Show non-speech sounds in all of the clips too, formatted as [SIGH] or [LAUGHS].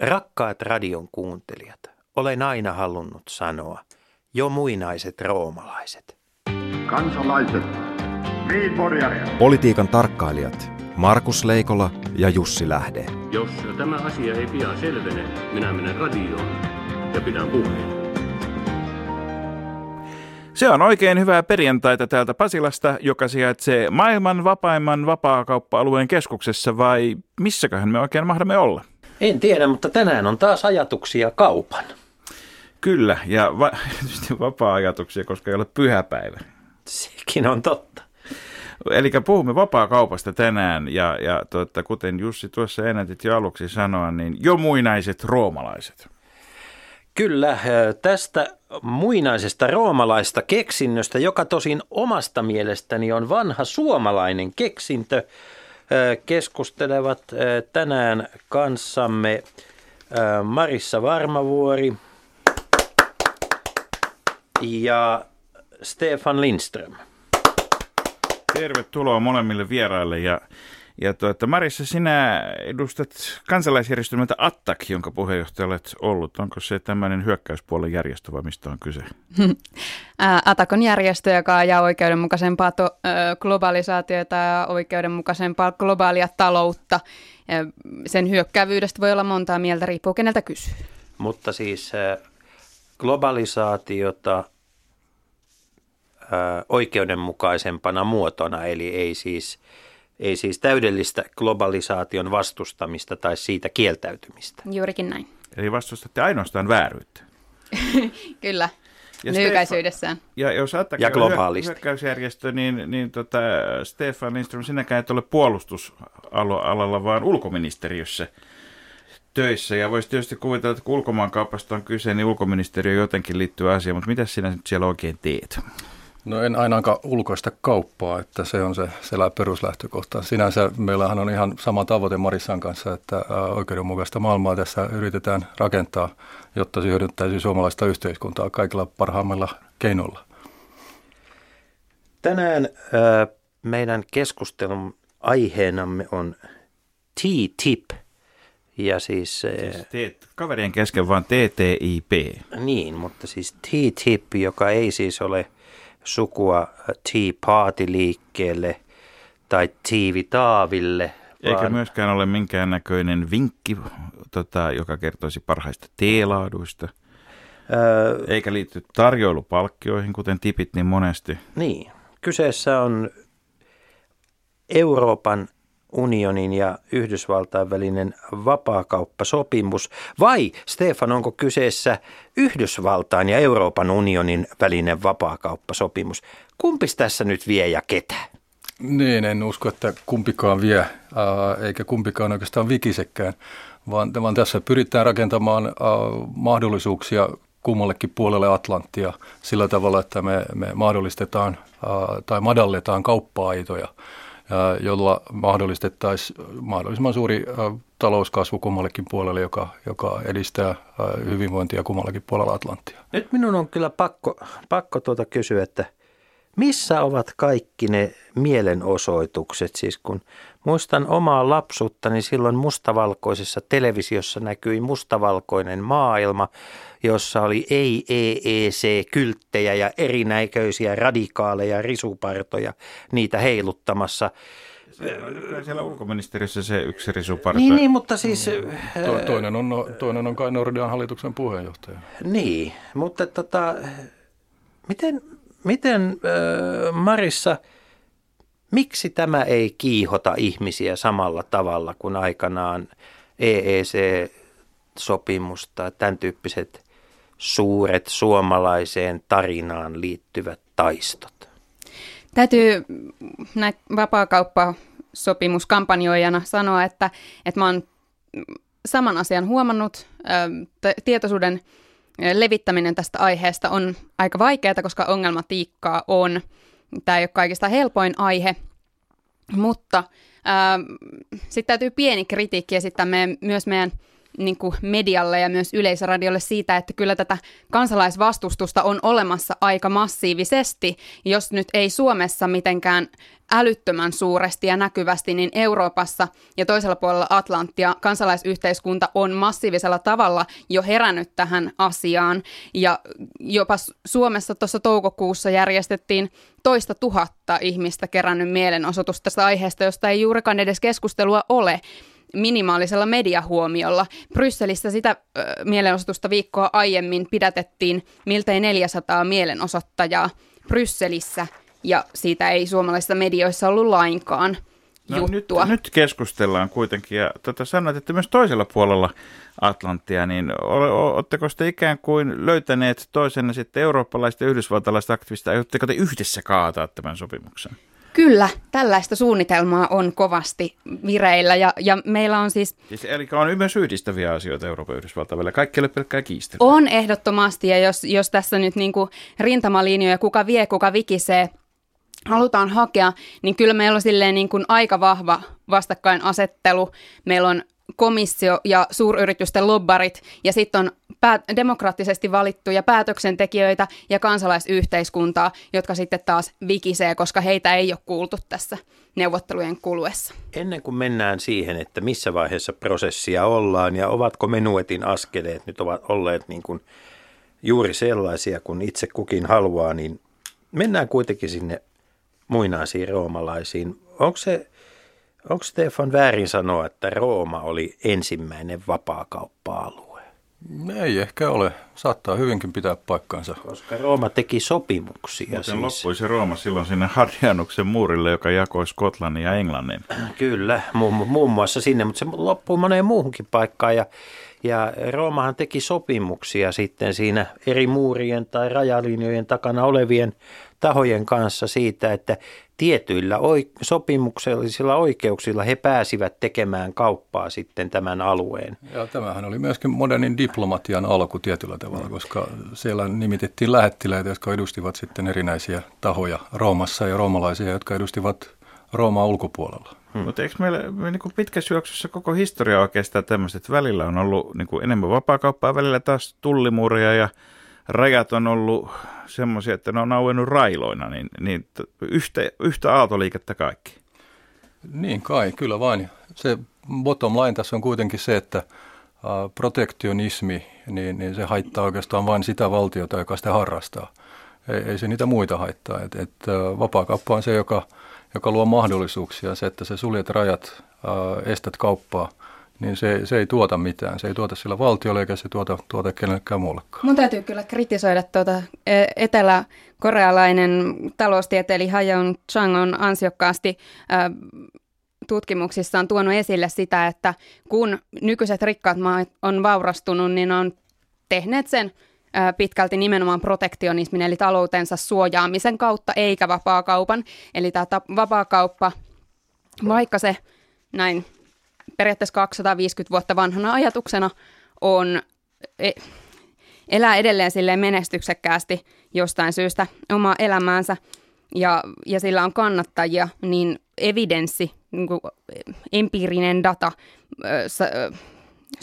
Rakkaat radion kuuntelijat, olen aina halunnut sanoa, jo muinaiset roomalaiset. Kansalaiset, Politiikan tarkkailijat Markus Leikola ja Jussi Lähde. Jos tämä asia ei pian selvene, minä menen radioon ja pidän puheen. Se on oikein hyvää perjantaita täältä Pasilasta, joka sijaitsee maailman vapaimman vapaakauppa-alueen keskuksessa, vai missäköhän me oikein mahdamme olla? En tiedä, mutta tänään on taas ajatuksia kaupan. Kyllä, ja va- [LAUGHS] vapaa-ajatuksia, koska ei ole pyhäpäivä. Sekin on totta. Eli puhumme vapaa-kaupasta tänään, ja, ja tuota, kuten Jussi tuossa ennätit jo aluksi sanoa, niin jo muinaiset roomalaiset. Kyllä, tästä muinaisesta roomalaista keksinnöstä, joka tosin omasta mielestäni on vanha suomalainen keksintö, keskustelevat tänään kanssamme Marissa Varmavuori ja Stefan Lindström. Tervetuloa molemmille vieraille ja ja tuota, Marissa, sinä edustat kansalaisjärjestelmältä Attak, jonka puheenjohtaja olet ollut. Onko se tämmöinen hyökkäyspuolen järjestö vai mistä on kyse? [LAUGHS] Attack on järjestö, joka ajaa oikeudenmukaisempaa to- globalisaatiota ja oikeudenmukaisempaa globaalia taloutta. Sen hyökkäävyydestä voi olla montaa mieltä, riippuu keneltä kysyy. Mutta siis globalisaatiota oikeudenmukaisempana muotona, eli ei siis – ei siis täydellistä globalisaation vastustamista tai siitä kieltäytymistä. Juurikin näin. Eli vastustatte ainoastaan vääryyttä. [LAUGHS] Kyllä, ja lyhykäisyydessään. Ja jos ja globaalisti. hyökkäysjärjestö, niin, niin tota, Stefan Lindström, sinäkään et ole puolustusalalla, vaan ulkoministeriössä töissä. Ja voisi tietysti kuvitella, että kun ulkomaankaupasta on kyse, niin ulkoministeriö jotenkin liittyy asiaan, mutta mitä sinä nyt siellä oikein teet? No en ainakaan ulkoista kauppaa, että se on se selä peruslähtökohta. Sinänsä meillähän on ihan sama tavoite Marissan kanssa, että oikeudenmukaista maailmaa tässä yritetään rakentaa, jotta se hyödyttäisi suomalaista yhteiskuntaa kaikilla parhaimmilla keinoilla. Tänään äh, meidän keskustelun aiheenamme on TTIP. Ja siis, siis teet, kaverien kesken vaan TTIP. Niin, mutta siis TTIP, joka ei siis ole – sukua Tea Party-liikkeelle tai Tiivitaaville. Eikä vaan... myöskään ole minkäännäköinen vinkki, tota, joka kertoisi parhaista teelaaduista. Öö... Eikä liity tarjoilupalkkioihin, kuten tipit niin monesti. Niin. Kyseessä on Euroopan unionin ja Yhdysvaltain välinen vapaakauppasopimus? Vai, Stefan, onko kyseessä Yhdysvaltain ja Euroopan unionin välinen vapaakauppasopimus? Kumpis tässä nyt vie ja ketä? Niin, en usko, että kumpikaan vie, eikä kumpikaan oikeastaan vikisekään, vaan, vaan tässä pyritään rakentamaan mahdollisuuksia kummallekin puolelle Atlanttia sillä tavalla, että me, me mahdollistetaan tai madalletaan kauppa-aitoja jolla mahdollistettaisiin mahdollisimman suuri talouskasvu kummallekin puolelle, joka, joka edistää hyvinvointia kummallakin puolella Atlanttia. Nyt minun on kyllä pakko, pakko tuota kysyä, että missä ovat kaikki ne mielenosoitukset? Siis kun muistan omaa lapsuutta, niin silloin mustavalkoisessa televisiossa näkyi mustavalkoinen maailma, jossa oli ei-EEC-kylttejä ja erinäköisiä radikaaleja risupartoja niitä heiluttamassa. siellä ulkoministeriössä se yksi risuparta. Niin, niin mutta siis... To, toinen, on, toinen on kai Nordean hallituksen puheenjohtaja. Niin, mutta tota, miten, miten äh, Marissa, miksi tämä ei kiihota ihmisiä samalla tavalla kuin aikanaan EEC-sopimusta, tämän tyyppiset suuret suomalaiseen tarinaan liittyvät taistot? Täytyy näin vapaakauppasopimuskampanjoijana sanoa, että, että mä oon saman asian huomannut. Tietoisuuden levittäminen tästä aiheesta on aika vaikeaa, koska ongelmatiikkaa on. Tämä ei ole kaikista helpoin aihe, mutta sitten täytyy pieni kritiikki esittää meidän, myös meidän niin kuin medialle ja myös yleisradiolle siitä, että kyllä tätä kansalaisvastustusta on olemassa aika massiivisesti. Jos nyt ei Suomessa mitenkään älyttömän suuresti ja näkyvästi, niin Euroopassa ja toisella puolella Atlanttia kansalaisyhteiskunta on massiivisella tavalla jo herännyt tähän asiaan. Ja jopa Suomessa tuossa toukokuussa järjestettiin toista tuhatta ihmistä kerännyt mielenosoitus tästä aiheesta, josta ei juurikaan edes keskustelua ole minimaalisella mediahuomiolla. Brysselissä sitä ö, mielenosoitusta viikkoa aiemmin pidätettiin miltei 400 mielenosoittajaa Brysselissä ja siitä ei suomalaisissa medioissa ollut lainkaan No, nyt, juttua. nyt keskustellaan kuitenkin, ja tota, sanoit, että myös toisella puolella Atlanttia, niin oletteko te ikään kuin löytäneet toisenne sitten eurooppalaiset ja yhdysvaltalaiset aktivistit, aiotteko te yhdessä kaataa tämän sopimuksen? Kyllä, tällaista suunnitelmaa on kovasti vireillä ja, ja meillä on siis Siis, eli on myös yhdistäviä asioita Euroopan ja Yhdysvaltain välillä. Kaikki ei ole pelkkää kiistelyä. On ehdottomasti, ja jos, jos tässä nyt niin kuin rintamalinjoja, kuka vie, kuka vikisee, halutaan hakea, niin kyllä meillä on silleen niin kuin aika vahva vastakkainasettelu. Meillä on komissio ja suuryritysten lobbarit, ja sitten on päät- demokraattisesti valittuja päätöksentekijöitä ja kansalaisyhteiskuntaa, jotka sitten taas vikisee, koska heitä ei ole kuultu tässä neuvottelujen kuluessa. Ennen kuin mennään siihen, että missä vaiheessa prosessia ollaan ja ovatko menuetin askeleet nyt ovat olleet niin kuin juuri sellaisia kuin itse kukin haluaa, niin mennään kuitenkin sinne muinaisiin roomalaisiin. Onko se, onko Stefan väärin sanoa, että Rooma oli ensimmäinen vapaakauppa-alue? Ei ehkä ole. Saattaa hyvinkin pitää paikkansa. Koska Rooma teki sopimuksia Muuten siis. loppui se Rooma silloin sinne Hadrianuksen muurille, joka jakoi Skotlannin ja Englannin. Kyllä, muun, muun muassa sinne, mutta se loppui moneen muuhunkin paikkaan ja, ja Roomahan teki sopimuksia sitten siinä eri muurien tai rajalinjojen takana olevien tahojen kanssa siitä, että tietyillä sopimuksellisilla oikeuksilla he pääsivät tekemään kauppaa sitten tämän alueen. Ja tämähän oli myöskin modernin diplomatian alku tietyllä tavalla, koska siellä nimitettiin lähettiläitä, jotka edustivat sitten erinäisiä tahoja Roomassa ja roomalaisia, jotka edustivat Roomaa ulkopuolella. Hmm. Mutta eikö meillä me niin pitkässä juoksussa koko historia oikeastaan tämmöistä, että välillä on ollut niin kuin enemmän vapaakauppaa, välillä taas tullimuria ja rajat on ollut semmoisia, että ne on auennut railoina, niin, niin yhtä, yhtä aaltoliikettä kaikki. Niin kai, kyllä vain. Se bottom line tässä on kuitenkin se, että protektionismi, niin, niin se haittaa oikeastaan vain sitä valtiota, joka sitä harrastaa. Ei, ei se niitä muita haittaa. Et, et, vapaakauppa on se, joka, joka luo mahdollisuuksia. Se, että se suljet rajat, uh, estät kauppaa, niin se, se ei tuota mitään. Se ei tuota sillä valtiolle eikä se tuota, tuota kenellekään muullekaan. Mun täytyy kyllä kritisoida tuota e- etelä-korealainen taloustieteilijä Hayon Chang on ansiokkaasti ä, tutkimuksissaan tuonut esille sitä, että kun nykyiset rikkaat maat on vaurastunut, niin on tehneet sen pitkälti nimenomaan protektionismin eli taloutensa suojaamisen kautta eikä vapaakaupan. Eli tämä vapaakauppa, vaikka se näin periaatteessa 250 vuotta vanhana ajatuksena on e- elää edelleen silleen menestyksekkäästi jostain syystä omaa elämäänsä ja, ja sillä on kannattajia, niin evidenssi, niin empiirinen data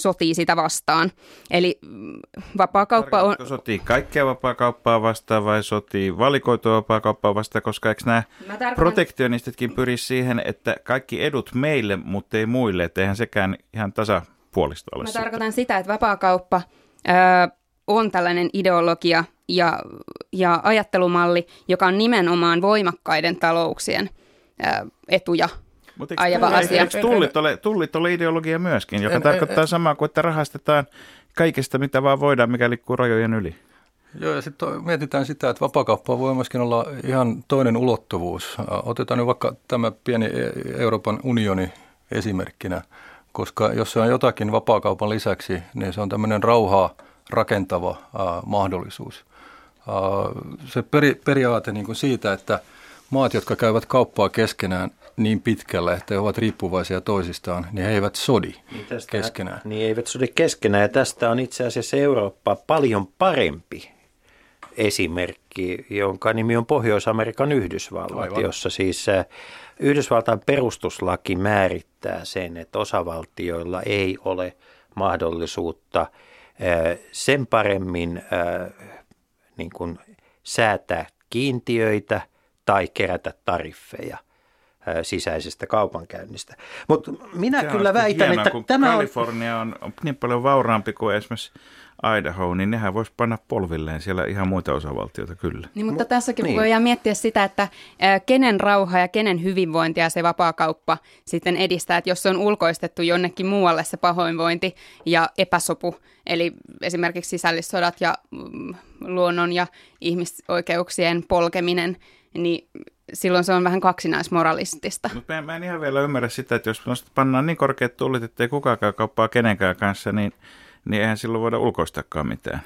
sotii sitä vastaan. Eli mm, vapaakauppa on... Sotii kaikkea vapaakauppaa vastaan vai sotii valikoitua vapaakauppaa vastaan, koska eikö nämä tarkoitan- protektionistitkin pyri siihen, että kaikki edut meille, mutta ei muille, että eihän sekään ihan tasapuolista ole. Mä sitten. tarkoitan sitä, että vapaakauppa ö, on tällainen ideologia ja, ja ajattelumalli, joka on nimenomaan voimakkaiden talouksien ö, etuja Mut eikö ajava asia. Eikö tullit ole, tullit ole ideologia myöskin, joka En- tarkoittaa en- samaa kuin, että rahastetaan kaikesta, mitä vaan voidaan, mikä liikkuu rajojen yli. Joo, ja sitten mietitään sitä, että vapakauppa voi myöskin olla ihan toinen ulottuvuus. Otetaan nyt vaikka tämä pieni Euroopan unioni esimerkkinä, koska jos se on jotakin vapaakaupan lisäksi, niin se on tämmöinen rauhaa rakentava ä, mahdollisuus. Ä, se peri, periaate niin kuin siitä, että maat, jotka käyvät kauppaa keskenään niin pitkälle, että he ovat riippuvaisia toisistaan, niin he eivät sodi tästä- keskenään. Niin eivät sodi keskenään ja tästä on itse asiassa Eurooppa paljon parempi esimerkki, jonka nimi on Pohjois-Amerikan Yhdysvallat, Aivan. jossa siis äh, Yhdysvaltain perustuslaki määrittää sen, että osavaltioilla ei ole mahdollisuutta sen paremmin niin kuin säätää kiintiöitä tai kerätä tariffeja sisäisestä kaupankäynnistä. Mutta minä Tämä kyllä väitän, hienoa, että kun tämä on... Kalifornia on, on niin paljon vauraampi kuin esimerkiksi Idaho, niin nehän voisi panna polvilleen siellä ihan muita osavaltioita kyllä. Niin, mutta Mu- tässäkin niin. voidaan miettiä sitä, että kenen rauha ja kenen hyvinvointia se vapaakauppa sitten edistää. Että jos se on ulkoistettu jonnekin muualle se pahoinvointi ja epäsopu, eli esimerkiksi sisällissodat ja mm, luonnon ja ihmisoikeuksien polkeminen, niin silloin se on vähän kaksinaismoralistista. Mutta mä, mä en ihan vielä ymmärrä sitä, että jos pannaan niin korkeat tullit, ettei kukaan käy kauppaa kenenkään kanssa, niin, niin eihän silloin voida ulkoistakaan mitään.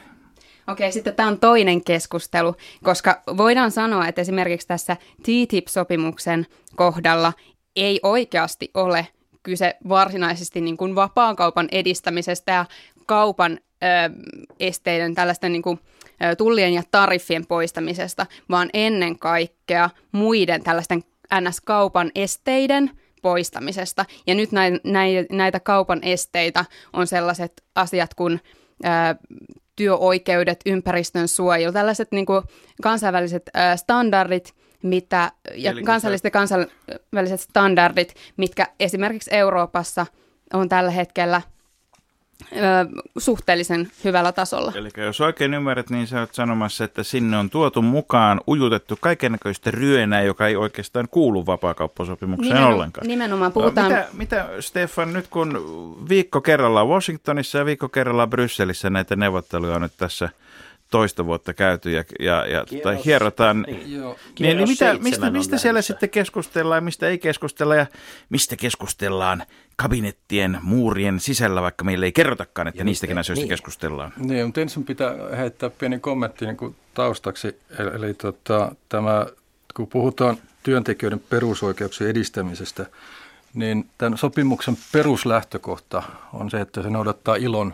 Okei, sitten tämä on toinen keskustelu, koska voidaan sanoa, että esimerkiksi tässä TTIP-sopimuksen kohdalla ei oikeasti ole kyse varsinaisesti niin kuin vapaakaupan edistämisestä ja kaupan ö, esteiden, tällaisten niin kuin, tullien ja tariffien poistamisesta, vaan ennen kaikkea muiden tällaisten NS-kaupan esteiden poistamisesta. Ja nyt näin, näin, näitä kaupan esteitä on sellaiset asiat kuin työoikeudet, ympäristön suojelu, tällaiset niin kuin kansainväliset standardit, mitä, ja Eli kansalliset ja kansainväliset standardit, mitkä esimerkiksi Euroopassa on tällä hetkellä ö, suhteellisen hyvällä tasolla. Eli jos oikein ymmärrät, niin sä oot sanomassa, että sinne on tuotu mukaan, ujutettu kaikennäköistä ryönää, joka ei oikeastaan kuulu vapaakauppasopimukseen Nimenu- ollenkaan. Nimenomaan puhutaan... Mitä, mitä, Stefan, nyt kun viikko kerrallaan Washingtonissa ja viikko kerrallaan Brysselissä näitä neuvotteluja on nyt tässä toista vuotta käyty ja, ja, ja tai Kierros- hierotaan, niin. Joo. niin, niin mitä, mistä, mistä siellä lähdössä. sitten keskustellaan ja mistä ei keskustella ja mistä keskustellaan kabinettien muurien sisällä, vaikka meille ei kerrotakaan, että Ja niistäkin asioista niin. keskustellaan. Niin, mutta ensin pitää heittää pieni kommentti niin kuin taustaksi. Eli, eli tota, tämä, kun puhutaan työntekijöiden perusoikeuksien edistämisestä, niin tämän sopimuksen peruslähtökohta on se, että se noudattaa ilon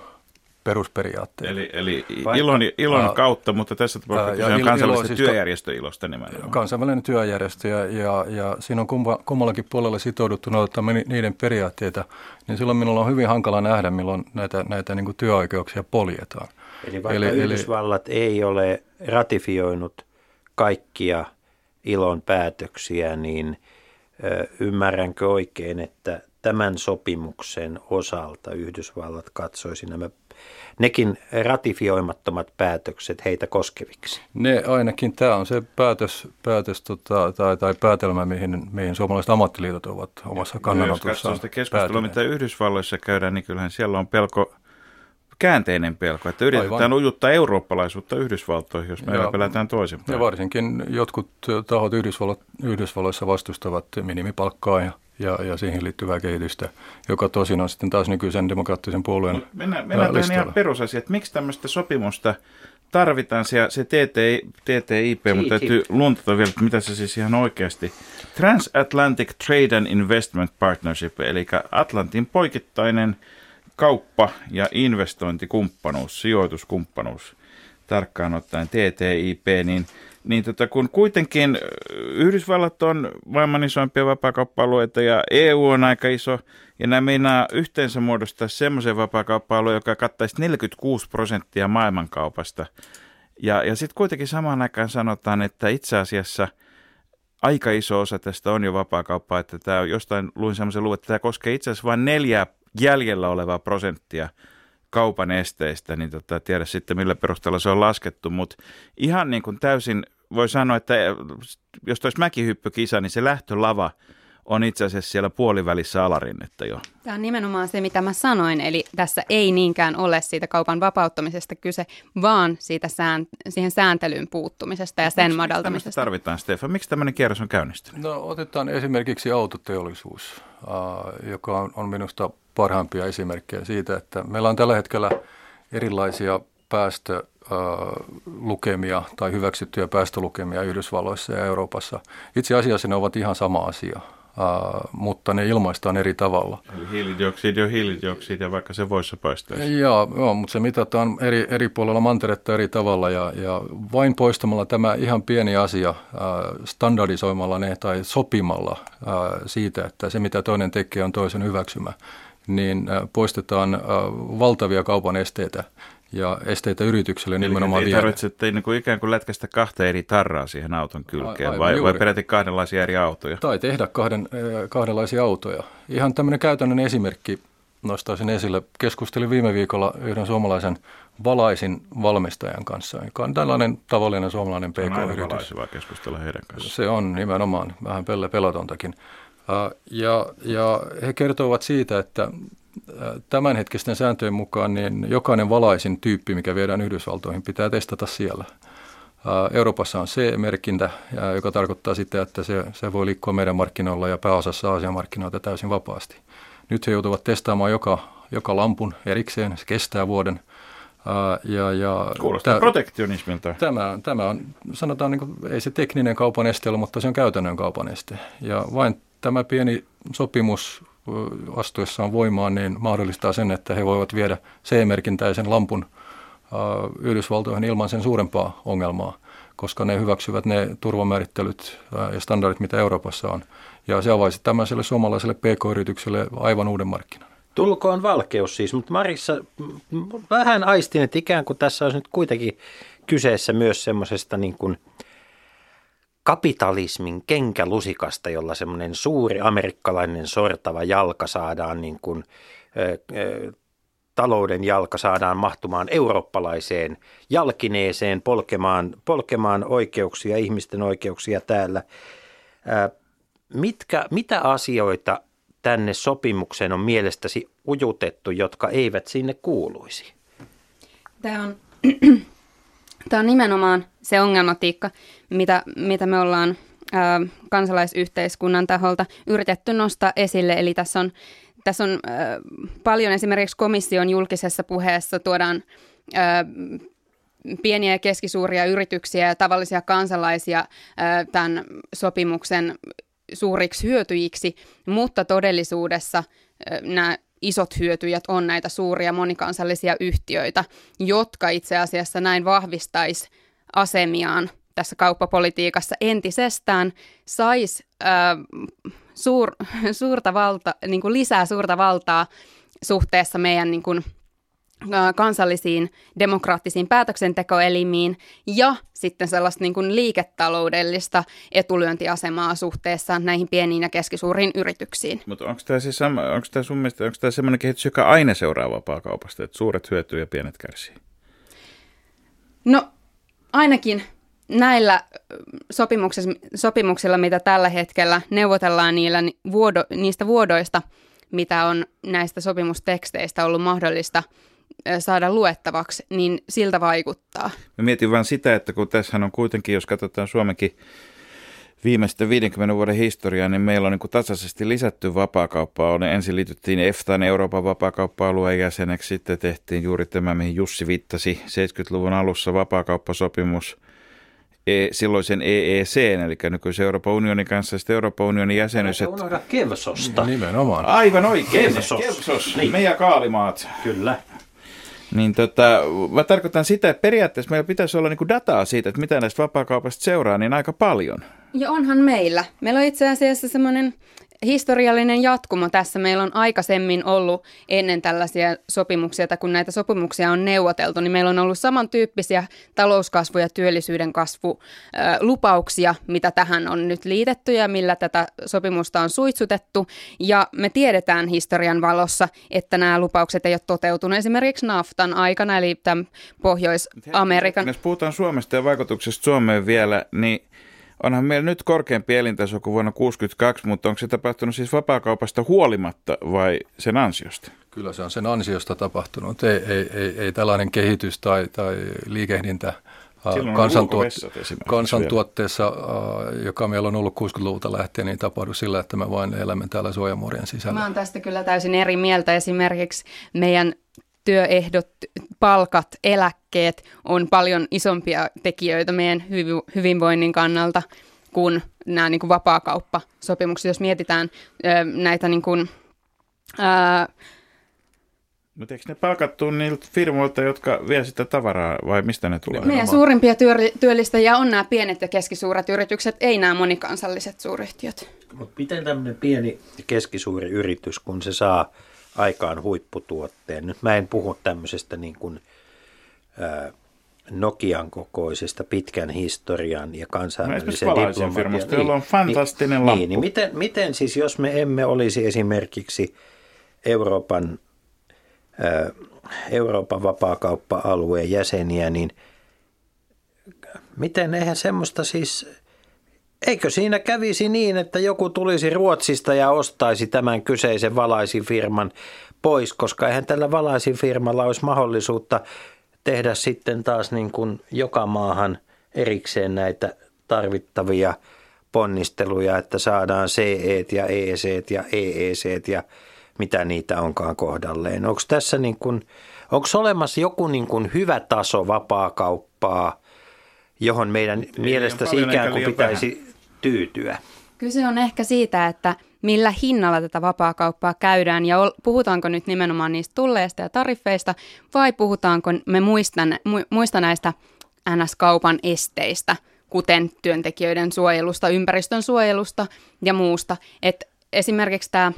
perusperiaatteita. Eli, eli ilon, ilon Aa. kautta, mutta tässä tapauksessa on ilo siis ka- työjärjestöilosta nimenomaan. kansainvälinen työjärjestö ja, ja, ja siinä on kumma, kummallakin puolella sitouduttu noudattamaan ni- niiden periaatteita, niin silloin minulla on hyvin hankala nähdä, milloin näitä, näitä niin kuin työoikeuksia poljetaan. Eli vaikka Eli- eli, eli- Yhdysvallat ei ole ratifioinut kaikkia ilon päätöksiä, niin ö, ymmärränkö oikein, että tämän sopimuksen osalta Yhdysvallat katsoisi nämä nekin ratifioimattomat päätökset heitä koskeviksi? Ne ainakin, tämä on se päätös, päätös tota, tai, tai päätelmä, mihin, mihin suomalaiset ammattiliitot ovat omassa Jos kannanotossaan katsoo sitä keskustelua, päätyneet. mitä Yhdysvalloissa käydään, niin kyllähän siellä on pelko, käänteinen pelko, että yritetään Aivan. ujuttaa eurooppalaisuutta Yhdysvaltoihin, jos meillä Joo. pelätään Ja toisinpäin. varsinkin jotkut tahot Yhdysvallo, Yhdysvalloissa vastustavat minimipalkkaa ja, ja, ja siihen liittyvää kehitystä, joka tosin on sitten taas nykyisen demokraattisen puolueen Mut Mennään, ää, mennään tähän ihan perusasia, että miksi tämmöistä sopimusta tarvitaan, se, se TTI, TTIP, mutta TTIP. täytyy luntata vielä, että mitä se siis ihan oikeasti. Transatlantic Trade and Investment Partnership, eli Atlantin poikittainen kauppa- ja investointikumppanuus, sijoituskumppanuus, tarkkaan ottaen TTIP, niin, niin tota, kun kuitenkin Yhdysvallat on maailman isoimpia vapaakauppa-alueita ja EU on aika iso, ja nämä meinaa yhteensä muodostaa semmoisen vapaakauppa-alueen, joka kattaisi 46 prosenttia maailmankaupasta. Ja, ja sitten kuitenkin samaan aikaan sanotaan, että itse asiassa aika iso osa tästä on jo vapaakauppaa, että tämä jostain luin semmoisen luvun, että tämä koskee itse asiassa vain neljää jäljellä olevaa prosenttia kaupan esteistä, niin tota, tiedä sitten millä perusteella se on laskettu, mutta ihan niin kuin täysin voi sanoa, että jos olisi mäkihyppykisa, niin se lähtölava on itse asiassa siellä puolivälissä alarinnetta jo. Tämä on nimenomaan se, mitä mä sanoin, eli tässä ei niinkään ole siitä kaupan vapauttamisesta kyse, vaan siitä sään, siihen sääntelyyn puuttumisesta ja sen Miksi madaltamisesta. tarvitaan, Stefan? Miksi tämmöinen kierros on käynnistynyt? No otetaan esimerkiksi autoteollisuus, äh, joka on, on minusta parhaimpia esimerkkejä siitä, että meillä on tällä hetkellä erilaisia päästölukemia tai hyväksyttyjä päästölukemia Yhdysvalloissa ja Euroopassa. Itse asiassa ne ovat ihan sama asia, mutta ne ilmaistaan eri tavalla. Eli hiilidioksidi on hiilidioksidi, vaikka se voissa paistaisi. Joo, joo, mutta se mitataan eri, eri puolella manteretta eri tavalla ja, ja vain poistamalla tämä ihan pieni asia, standardisoimalla ne tai sopimalla siitä, että se mitä toinen tekee on toisen hyväksymä, niin poistetaan valtavia kaupan esteitä ja esteitä yritykselle Eli nimenomaan ei tarvitse että niin kuin ikään kuin lätkästä kahta eri tarraa siihen auton kylkeen, vai, vai peräti kahdenlaisia eri autoja? Tai tehdä kahden, kahdenlaisia autoja. Ihan tämmöinen käytännön esimerkki nostaisin esille. Keskustelin viime viikolla yhden suomalaisen valaisin valmistajan kanssa, joka on tällainen tavallinen suomalainen pk-yritys. Se on keskustella heidän kanssaan. Se on nimenomaan vähän pelle pelotontakin. Ja, ja he kertovat siitä, että tämänhetkisten sääntöjen mukaan niin jokainen valaisin tyyppi, mikä viedään Yhdysvaltoihin, pitää testata siellä. Euroopassa on C-merkintä, joka tarkoittaa sitä, että se, se voi liikkua meidän markkinoilla ja pääosassa Aasian markkinoita täysin vapaasti. Nyt he joutuvat testaamaan joka, joka lampun erikseen, se kestää vuoden. Ja, ja Kuulostaa tämä, protektionismilta. Tämä, tämä on, sanotaan, niin kuin, ei se tekninen kaupan este ole, mutta se on käytännön kaupan este. Ja vain tämä pieni sopimus astuessaan voimaan, niin mahdollistaa sen, että he voivat viedä C-merkintäisen lampun Yhdysvaltoihin ilman sen suurempaa ongelmaa, koska ne hyväksyvät ne turvamäärittelyt ja standardit, mitä Euroopassa on. Ja se avaisi tämmöiselle suomalaiselle pk-yritykselle aivan uuden markkinan. Tulkoon valkeus siis, mutta Marissa vähän aistin, että ikään kuin tässä olisi nyt kuitenkin kyseessä myös semmoisesta niin kuin kapitalismin kenkälusikasta, jolla semmoinen suuri amerikkalainen sortava jalka saadaan niin kuin, ö, ö, talouden jalka saadaan mahtumaan eurooppalaiseen jalkineeseen, polkemaan, polkemaan oikeuksia, ihmisten oikeuksia täällä. Mitkä, mitä asioita tänne sopimukseen on mielestäsi ujutettu, jotka eivät sinne kuuluisi? Tämä on, [CLEARS THROAT] tämä on nimenomaan se ongelmatiikka, mitä, mitä me ollaan ää, kansalaisyhteiskunnan taholta yritetty nostaa esille. Eli tässä on, tässä on ää, paljon esimerkiksi komission julkisessa puheessa tuodaan ää, pieniä ja keskisuuria yrityksiä ja tavallisia kansalaisia ää, tämän sopimuksen suuriksi hyötyjiksi, mutta todellisuudessa nämä isot hyötyjät on näitä suuria monikansallisia yhtiöitä, jotka itse asiassa näin vahvistaisi asemiaan tässä kauppapolitiikassa entisestään, saisi suur, suurta valta, niin kuin lisää suurta valtaa suhteessa meidän niin kuin, kansallisiin demokraattisiin päätöksentekoelimiin ja sitten sellaista niin kuin liiketaloudellista etulyöntiasemaa suhteessa näihin pieniin ja keskisuuriin yrityksiin. Mutta onko tämä siis sama, onko tämä sun mielestä, onko tämä sellainen kehitys, joka aina seuraa vapaa-kaupasta, että suuret hyötyy ja pienet kärsii? No ainakin näillä sopimuksilla, mitä tällä hetkellä neuvotellaan niillä vuodo, niistä vuodoista, mitä on näistä sopimusteksteistä ollut mahdollista saada luettavaksi, niin siltä vaikuttaa. Mä mietin vain sitä, että kun tässä on kuitenkin, jos katsotaan Suomenkin viimeisten 50 vuoden historiaa, niin meillä on niin kuin tasaisesti lisätty vapaakauppaa. On, ensin liityttiin EFTAn Euroopan vapaakauppa-alueen jäseneksi, sitten tehtiin juuri tämä, mihin Jussi viittasi, 70-luvun alussa vapaakauppasopimus silloisen EEC, eli nykyisen Euroopan unionin kanssa, sitten Euroopan unionin jäsenyys. Unohda Kevsosta. Nimenomaan. Aivan oikein. Kevsos. Kevsos. Niin. Meidän kaalimaat. Kyllä. Niin tota, mä tarkoitan sitä, että periaatteessa meillä pitäisi olla niinku dataa siitä, että mitä näistä vapaakaupasta seuraa, niin aika paljon. Ja onhan meillä. Meillä on itse asiassa semmoinen historiallinen jatkumo tässä. Meillä on aikaisemmin ollut ennen tällaisia sopimuksia, että kun näitä sopimuksia on neuvoteltu, niin meillä on ollut samantyyppisiä talouskasvu- ja työllisyyden kasvulupauksia, mitä tähän on nyt liitetty ja millä tätä sopimusta on suitsutettu. Ja me tiedetään historian valossa, että nämä lupaukset ei ole toteutunut esimerkiksi NAFTAn aikana, eli tämän Pohjois-Amerikan. Jos puhutaan Suomesta ja vaikutuksesta Suomeen vielä, niin Onhan meillä nyt korkeampi elintaso kuin vuonna 1962, mutta onko se tapahtunut siis vapaakaupasta huolimatta vai sen ansiosta? Kyllä se on sen ansiosta tapahtunut. Ei, ei, ei, ei tällainen kehitys tai, tai liikehdintä kansantuot- kansantuotteessa, joka meillä on ollut 60-luvulta lähtien, niin tapahdu sillä, että me vain elämme täällä suojamuorien sisällä. Mä oon tästä kyllä täysin eri mieltä. Esimerkiksi meidän työehdot, palkat, eläkkeet on paljon isompia tekijöitä meidän hyvinvoinnin kannalta kuin nämä niin kuin vapaakauppasopimukset. Jos mietitään näitä niin kuin, ö, mutta eikö ne palkattu niiltä firmoilta, jotka vie sitä tavaraa, vai mistä ne tulee? Meidän suurimpia työllistäjiä on nämä pienet ja keskisuuret yritykset, ei nämä monikansalliset suuryhtiöt. Mutta miten tämmöinen pieni ja keskisuuri yritys, kun se saa aikaan huipputuotteen. Nyt mä en puhu tämmöisestä niin kuin, ää, Nokian kokoisesta pitkän historian ja kansainvälisen no, diplomatian. firmasta, jolla on fantastinen niin, lamppu. Niin, niin miten, miten siis, jos me emme olisi esimerkiksi Euroopan, ää, Euroopan vapaakauppa-alueen jäseniä, niin miten eihän semmoista siis, eikö siinä kävisi niin, että joku tulisi Ruotsista ja ostaisi tämän kyseisen valaisin firman pois, koska eihän tällä valaisin firmalla olisi mahdollisuutta tehdä sitten taas niin kuin joka maahan erikseen näitä tarvittavia ponnisteluja, että saadaan CE ja EEC ja EEC ja mitä niitä onkaan kohdalleen. Onko tässä niin kuin, onko olemassa joku niin kuin hyvä taso vapaakauppaa, johon meidän mielestäsi paljon ikään kuin pitäisi tyytyä? Kyse on ehkä siitä, että millä hinnalla tätä vapaakauppaa käydään ja puhutaanko nyt nimenomaan niistä tulleista ja tariffeista vai puhutaanko me muista, muista näistä NS-kaupan esteistä, kuten työntekijöiden suojelusta, ympäristön suojelusta ja muusta. Et esimerkiksi tämä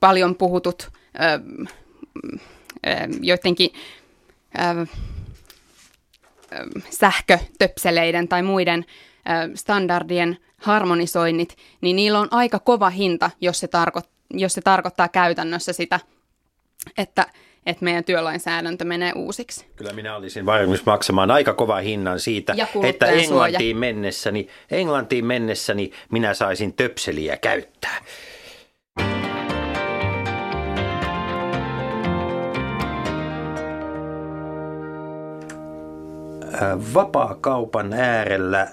paljon puhutut ää, ää, joidenkin ää, sähkötöpseleiden tai muiden standardien harmonisoinnit, niin niillä on aika kova hinta, jos se, tarko- jos se tarkoittaa käytännössä sitä, että, että meidän työlainsäädäntö menee uusiksi. Kyllä minä olisin valmis maksamaan aika kova hinnan siitä, että. Englantiin mennessäni, Englantiin mennessäni minä saisin töpseliä käyttää. Vapaa-kaupan äärellä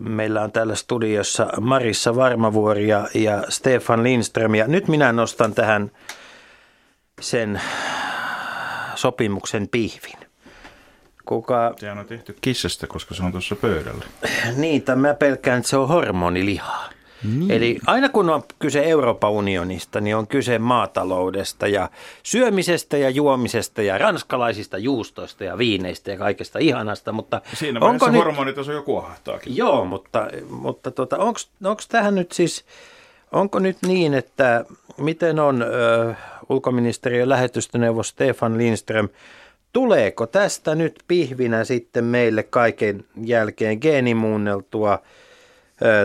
meillä on täällä studiossa Marissa Varmavuori ja, ja Stefan Lindström. Ja nyt minä nostan tähän sen sopimuksen pihvin. Kuka, Sehän on tehty kissasta, koska se on tuossa pöydällä. niin, tai mä pelkään, että se on hormonilihaa. Niin. Eli aina kun on kyse Euroopan unionista, niin on kyse maataloudesta ja syömisestä ja juomisesta ja ranskalaisista juustoista ja viineistä ja kaikesta ihanasta. Mutta Siinä onko nyt, hormonitaso jo kuohahtaakin. Joo, mutta, mutta tota, onko tähän nyt siis, onko nyt niin, että miten on ö, ulkoministeriön lähetystöneuvos Stefan Lindström, tuleeko tästä nyt pihvinä sitten meille kaiken jälkeen geenimuunneltua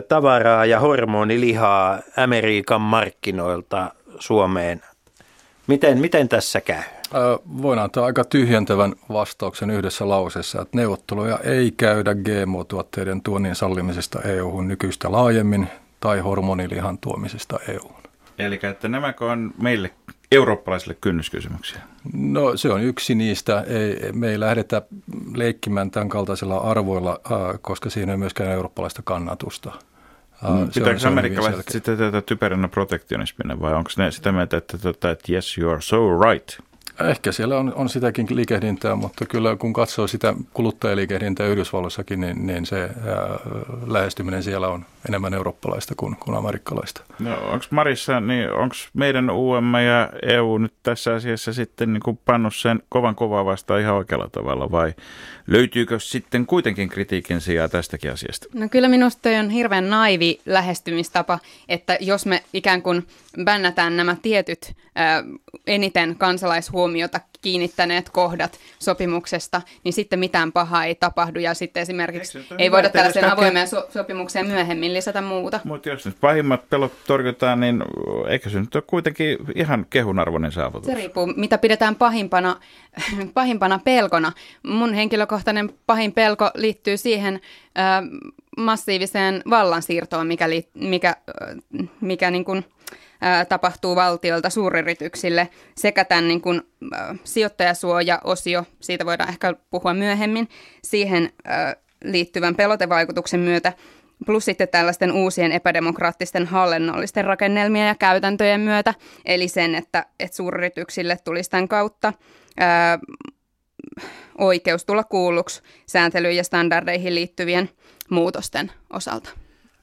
tavaraa ja hormonilihaa Amerikan markkinoilta Suomeen? Miten, miten tässä käy? Ö, Voin antaa aika tyhjentävän vastauksen yhdessä lauseessa, että neuvotteluja ei käydä GMO-tuotteiden tuonnin sallimisesta EU-hun nykyistä laajemmin tai hormonilihan tuomisesta EU-hun. Eli että nämäkö on meille eurooppalaisille kynnyskysymyksiä? No se on yksi niistä. Ei, me ei lähdetä leikkimään tämän kaltaisilla arvoilla, äh, koska siinä ei myöskään eurooppalaista kannatusta. Äh, on- Pitääkö se amerikkalaiset sitten tätä typeränä protektionismina vai onko ne sitä mieltä, että, että, että yes you are so right? Ehkä siellä on, on sitäkin liikehdintää, mutta kyllä kun katsoo sitä kuluttajaliikehdintää Yhdysvalloissakin, niin, niin se ää, lähestyminen siellä on enemmän eurooppalaista kuin, kuin amerikkalaista. No onko Marissa, niin onko meidän UM ja EU nyt tässä asiassa sitten niin kuin pannut sen kovan kovaa vastaan ihan oikealla tavalla vai löytyykö sitten kuitenkin kritiikin sijaa tästäkin asiasta? No kyllä minusta on hirveän naivi lähestymistapa, että jos me ikään kuin bännätään nämä tietyt ää, eniten kansalaishuomiota kiinnittäneet kohdat sopimuksesta, niin sitten mitään pahaa ei tapahdu ja sitten esimerkiksi Eikö ei voida hakee- avoimeen so- sopimukseen myöhemmin lisätä muuta. Mutta jos nyt pahimmat pelot torjutaan, niin eikö se nyt ole kuitenkin ihan kehunarvoinen saavutus? Se riippuu, mitä pidetään pahimpana, [LAUGHS] pahimpana pelkona. Mun henkilökohtainen pahin pelko liittyy siihen ö, massiiviseen vallansiirtoon, mikä, li, mikä, ö, mikä niin kuin, ö, tapahtuu valtiolta suuryrityksille sekä tämän niin kuin, ö, sijoittajasuoja-osio, siitä voidaan ehkä puhua myöhemmin, siihen ö, liittyvän pelotevaikutuksen myötä, plus sitten tällaisten uusien epädemokraattisten hallinnollisten rakennelmien ja käytäntöjen myötä, eli sen, että, että suuryrityksille tulisi tämän kautta ää, oikeus tulla kuulluksi sääntelyyn ja standardeihin liittyvien muutosten osalta.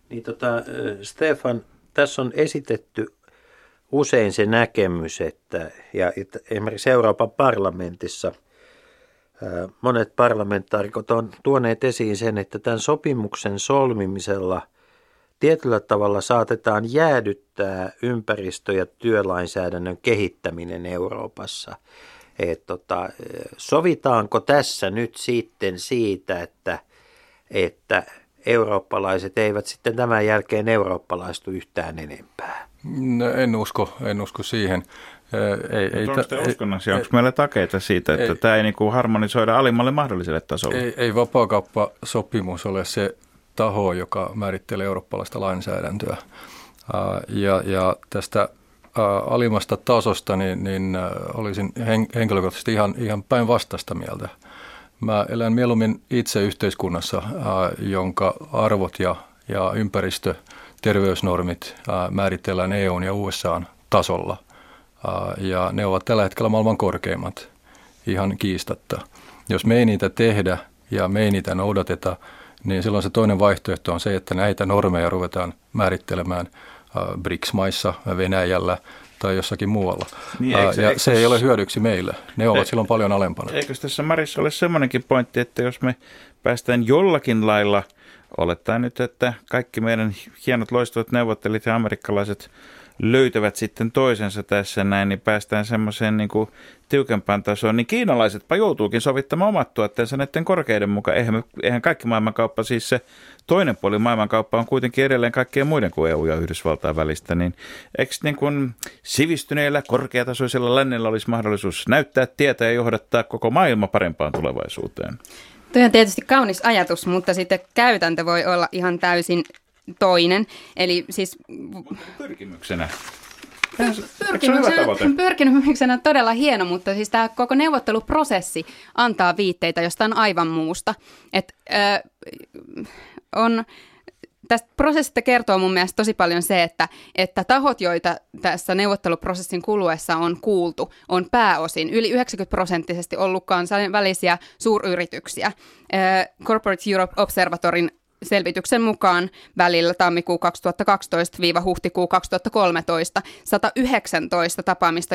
Niin tota, Stefan, tässä on esitetty usein se näkemys, että, ja että esimerkiksi Euroopan parlamentissa monet parlamentaarikot on tuoneet esiin sen, että tämän sopimuksen solmimisella tietyllä tavalla saatetaan jäädyttää ympäristö- ja työlainsäädännön kehittäminen Euroopassa. Et tota, sovitaanko tässä nyt sitten siitä, että, että eurooppalaiset eivät sitten tämän jälkeen eurooppalaistu yhtään enempää? No, en usko, en usko siihen. Ei, ei, onko te uskonnossa, onko meillä takeita siitä, että ei, tämä ei niin kuin harmonisoida alimmalle mahdolliselle tasolle? Ei, ei vapaakauppasopimus ole se taho, joka määrittelee eurooppalaista lainsäädäntöä. Ja, ja tästä alimmasta tasosta niin, niin olisin henkilökohtaisesti ihan, ihan päinvastaista mieltä. Mä elän mieluummin itse yhteiskunnassa, jonka arvot ja, ja ympäristö, terveysnormit määritellään EUn ja USAn tasolla. Ja ne ovat tällä hetkellä maailman korkeimmat, ihan kiistatta. Jos me ei niitä tehdä ja me ei niitä noudateta, niin silloin se toinen vaihtoehto on se, että näitä normeja ruvetaan määrittelemään BRICS-maissa, Venäjällä tai jossakin muualla. Niin, eikö, ja eikö, se ei ole hyödyksi meille. Ne ovat e, silloin paljon alempana. Eikö tässä Marissa ole semmoinenkin pointti, että jos me päästään jollakin lailla, olettaen nyt, että kaikki meidän hienot loistavat neuvottelijat ja amerikkalaiset löytävät sitten toisensa tässä näin, niin päästään semmoiseen niin kuin tiukempaan tasoon, niin kiinalaisetpa joutuukin sovittamaan omat tuotteensa näiden korkeiden mukaan. Eihän, eihän kaikki maailmankauppa, siis se toinen puoli maailmankauppa on kuitenkin edelleen kaikkien muiden kuin EU ja Yhdysvaltain välistä, niin eikö niin kuin sivistyneillä, korkeatasoisilla lännellä olisi mahdollisuus näyttää tietä ja johdattaa koko maailma parempaan tulevaisuuteen? Tuo on tietysti kaunis ajatus, mutta sitten käytäntö voi olla ihan täysin toinen. Eli siis... Pyrkimyksenä. Pyrkimyksenä, pyrkimyksenä todella hieno, mutta siis tämä koko neuvotteluprosessi antaa viitteitä jostain aivan muusta. Et, äh, on, tästä prosessista kertoo mun mielestä tosi paljon se, että, että tahot, joita tässä neuvotteluprosessin kuluessa on kuultu, on pääosin yli 90 prosenttisesti ollut kansainvälisiä suuryrityksiä. Corporate Europe Observatorin selvityksen mukaan välillä tammikuu 2012-huhtikuu 2013 119 tapaamista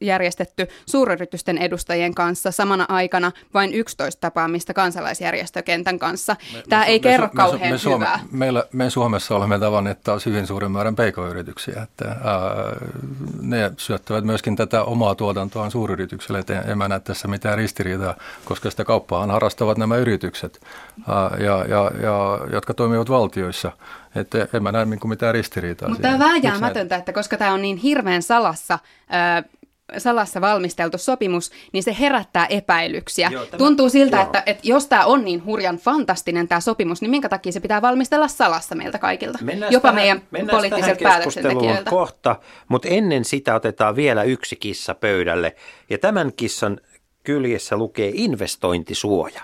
järjestetty suuryritysten edustajien kanssa samana aikana vain 11 tapaamista kansalaisjärjestökentän kanssa. Me, Tämä me, ei me, kerro me, kauhean me, Suome, hyvää. Meillä, me Suomessa olemme tavanneet taas hyvin suuren määrän pk-yrityksiä. Että, ää, ne syöttävät myöskin tätä omaa tuotantoaan suuryritykselle, että en mä näe tässä mitään ristiriitaa, koska sitä kauppaa harrastavat nämä yritykset. Ää, ja, ja, ja jotka toimivat valtioissa. Että en mä näe niin mitään ristiriitaa. Mutta tämä on vääjäämätöntä, että koska tämä on niin hirveän salassa, salassa valmisteltu sopimus, niin se herättää epäilyksiä. Joo, tämä, Tuntuu siltä, joo. että, että jos tämä on niin hurjan fantastinen tämä sopimus, niin minkä takia se pitää valmistella salassa meiltä kaikilta, mennään jopa tähän, meidän poliittisilta päätöksentekijöiltä. kohta, mutta ennen sitä otetaan vielä yksi kissa pöydälle, ja tämän kissan kyljessä lukee investointisuoja.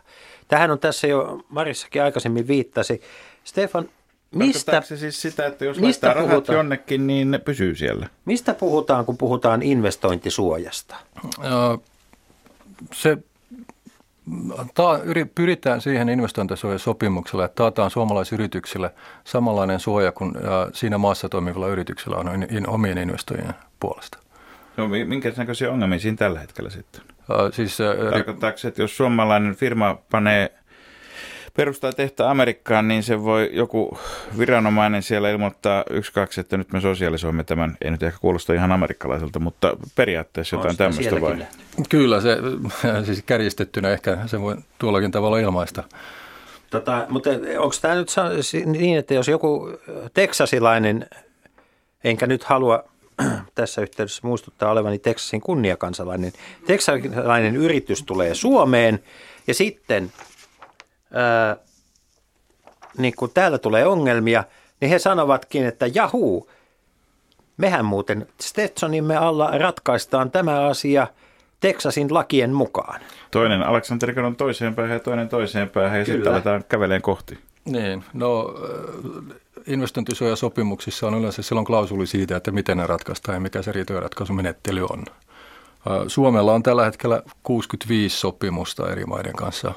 Tähän on tässä jo Marissakin aikaisemmin viittasi. Stefan, mistä... se siis sitä, että jos mistä laittaa rahat jonnekin, niin ne pysyy siellä? Mistä puhutaan, kun puhutaan investointisuojasta? Se ta, pyritään siihen investointisuojasopimuksella, että taataan suomalaisyrityksille samanlainen suoja kuin siinä maassa toimivilla yrityksillä on omien investoijien puolesta. No, minkä näköisiä ongelmia siinä tällä hetkellä sitten? Siis, Tarkoittaako se, että jos suomalainen firma panee perustaa tehtä Amerikkaan, niin se voi joku viranomainen siellä ilmoittaa yksi, kaksi, että nyt me sosialisoimme tämän. Ei nyt ehkä kuulosta ihan amerikkalaiselta, mutta periaatteessa jotain tämmöistä vai? Kyllä, se [LAUGHS] siis kärjistettynä ehkä se voi tuollakin tavalla ilmaista. Tota, mutta onko tämä nyt niin, että jos joku teksasilainen, enkä nyt halua [CLEARS THROAT] tässä yhteydessä muistuttaa olevani Texasin kunniakansalainen. Teksasilainen yritys tulee Suomeen ja sitten ää, niin kun täällä tulee ongelmia, niin he sanovatkin, että jahuu, mehän muuten Stetsonimme alla ratkaistaan tämä asia Texasin lakien mukaan. Toinen Aleksanteri on toiseen päähän ja toinen toiseen päähän ja Kyllä. sitten aletaan käveleen kohti. Niin, no investointisuojasopimuksissa on yleensä silloin klausuli siitä, että miten ne ratkaistaan ja mikä se riitojenratkaisumenettely on. Suomella on tällä hetkellä 65 sopimusta eri maiden kanssa.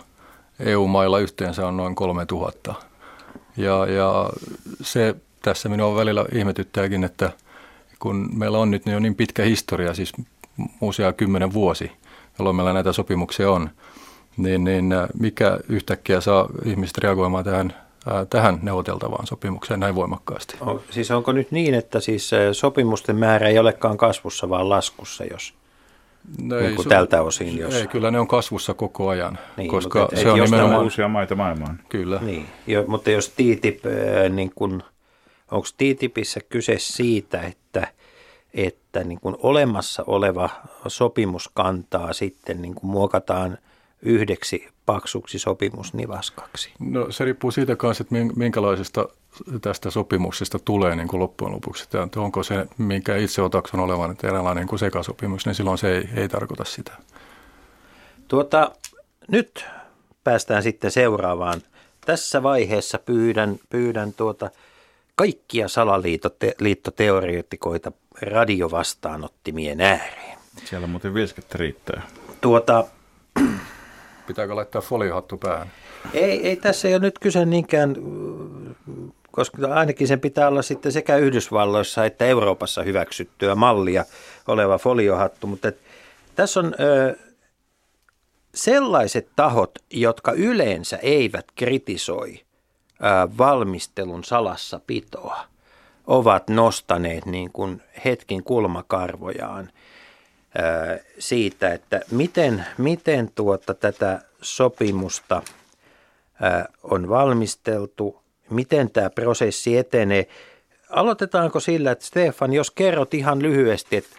EU-mailla yhteensä on noin 3000. Ja, ja se tässä minua välillä ihmetyttääkin, että kun meillä on nyt jo niin pitkä historia, siis usea kymmenen vuosi, jolloin meillä näitä sopimuksia on, niin, niin mikä yhtäkkiä saa ihmiset reagoimaan tähän tähän neuvoteltavaan sopimukseen näin voimakkaasti. On, siis onko nyt niin, että siis sopimusten määrä ei olekaan kasvussa, vaan laskussa, jos no niin kuin tältä osin? Jos... Ei, kyllä ne on kasvussa koko ajan, niin, koska mutta et, se on nimenomaan... uusia maita maailmaan. Kyllä. Niin, jo, mutta jos TTIP, niin kuin, onko TTIPissä kyse siitä, että, että niin kuin olemassa oleva sopimus kantaa sitten niin kuin muokataan yhdeksi paksuksi sopimusnivaskaksi? No se riippuu siitä kanssa, että minkälaisesta tästä sopimuksesta tulee niin kuin loppujen lopuksi. Että onko se, minkä itse otaksun olevan, että eräänlainen niin kuin sekasopimus, niin silloin se ei, ei tarkoita sitä. Tuota, nyt päästään sitten seuraavaan. Tässä vaiheessa pyydän, pyydän tuota kaikkia salaliittoteoreetikoita radiovastaanottimien ääreen. Siellä muuten vilskettä riittää. Tuota, Pitääkö laittaa foliohattu päähän? Ei, ei tässä ei ole nyt kyse niinkään, koska ainakin sen pitää olla sitten sekä Yhdysvalloissa että Euroopassa hyväksyttyä mallia oleva foliohattu, mutta et, tässä on ö, sellaiset tahot, jotka yleensä eivät kritisoi ö, valmistelun salassapitoa, ovat nostaneet niin kuin hetkin kulmakarvojaan siitä, että miten, miten tuota tätä sopimusta on valmisteltu, miten tämä prosessi etenee. Aloitetaanko sillä, että Stefan, jos kerrot ihan lyhyesti, että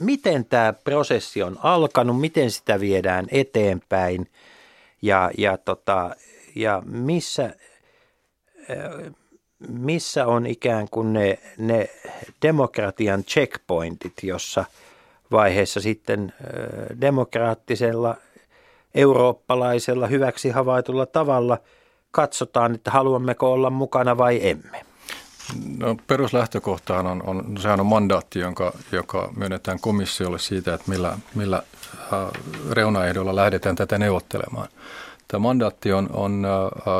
miten tämä prosessi on alkanut, miten sitä viedään eteenpäin ja, ja, tota, ja missä, missä on ikään kuin ne, ne demokratian checkpointit, jossa – vaiheessa sitten demokraattisella, eurooppalaisella, hyväksi havaitulla tavalla katsotaan, että haluammeko olla mukana vai emme. No, peruslähtökohtaan on, on, sehän on mandaatti, jonka, joka myönnetään komissiolle siitä, että millä, millä reunaehdoilla lähdetään tätä neuvottelemaan. Tämä mandaatti on, on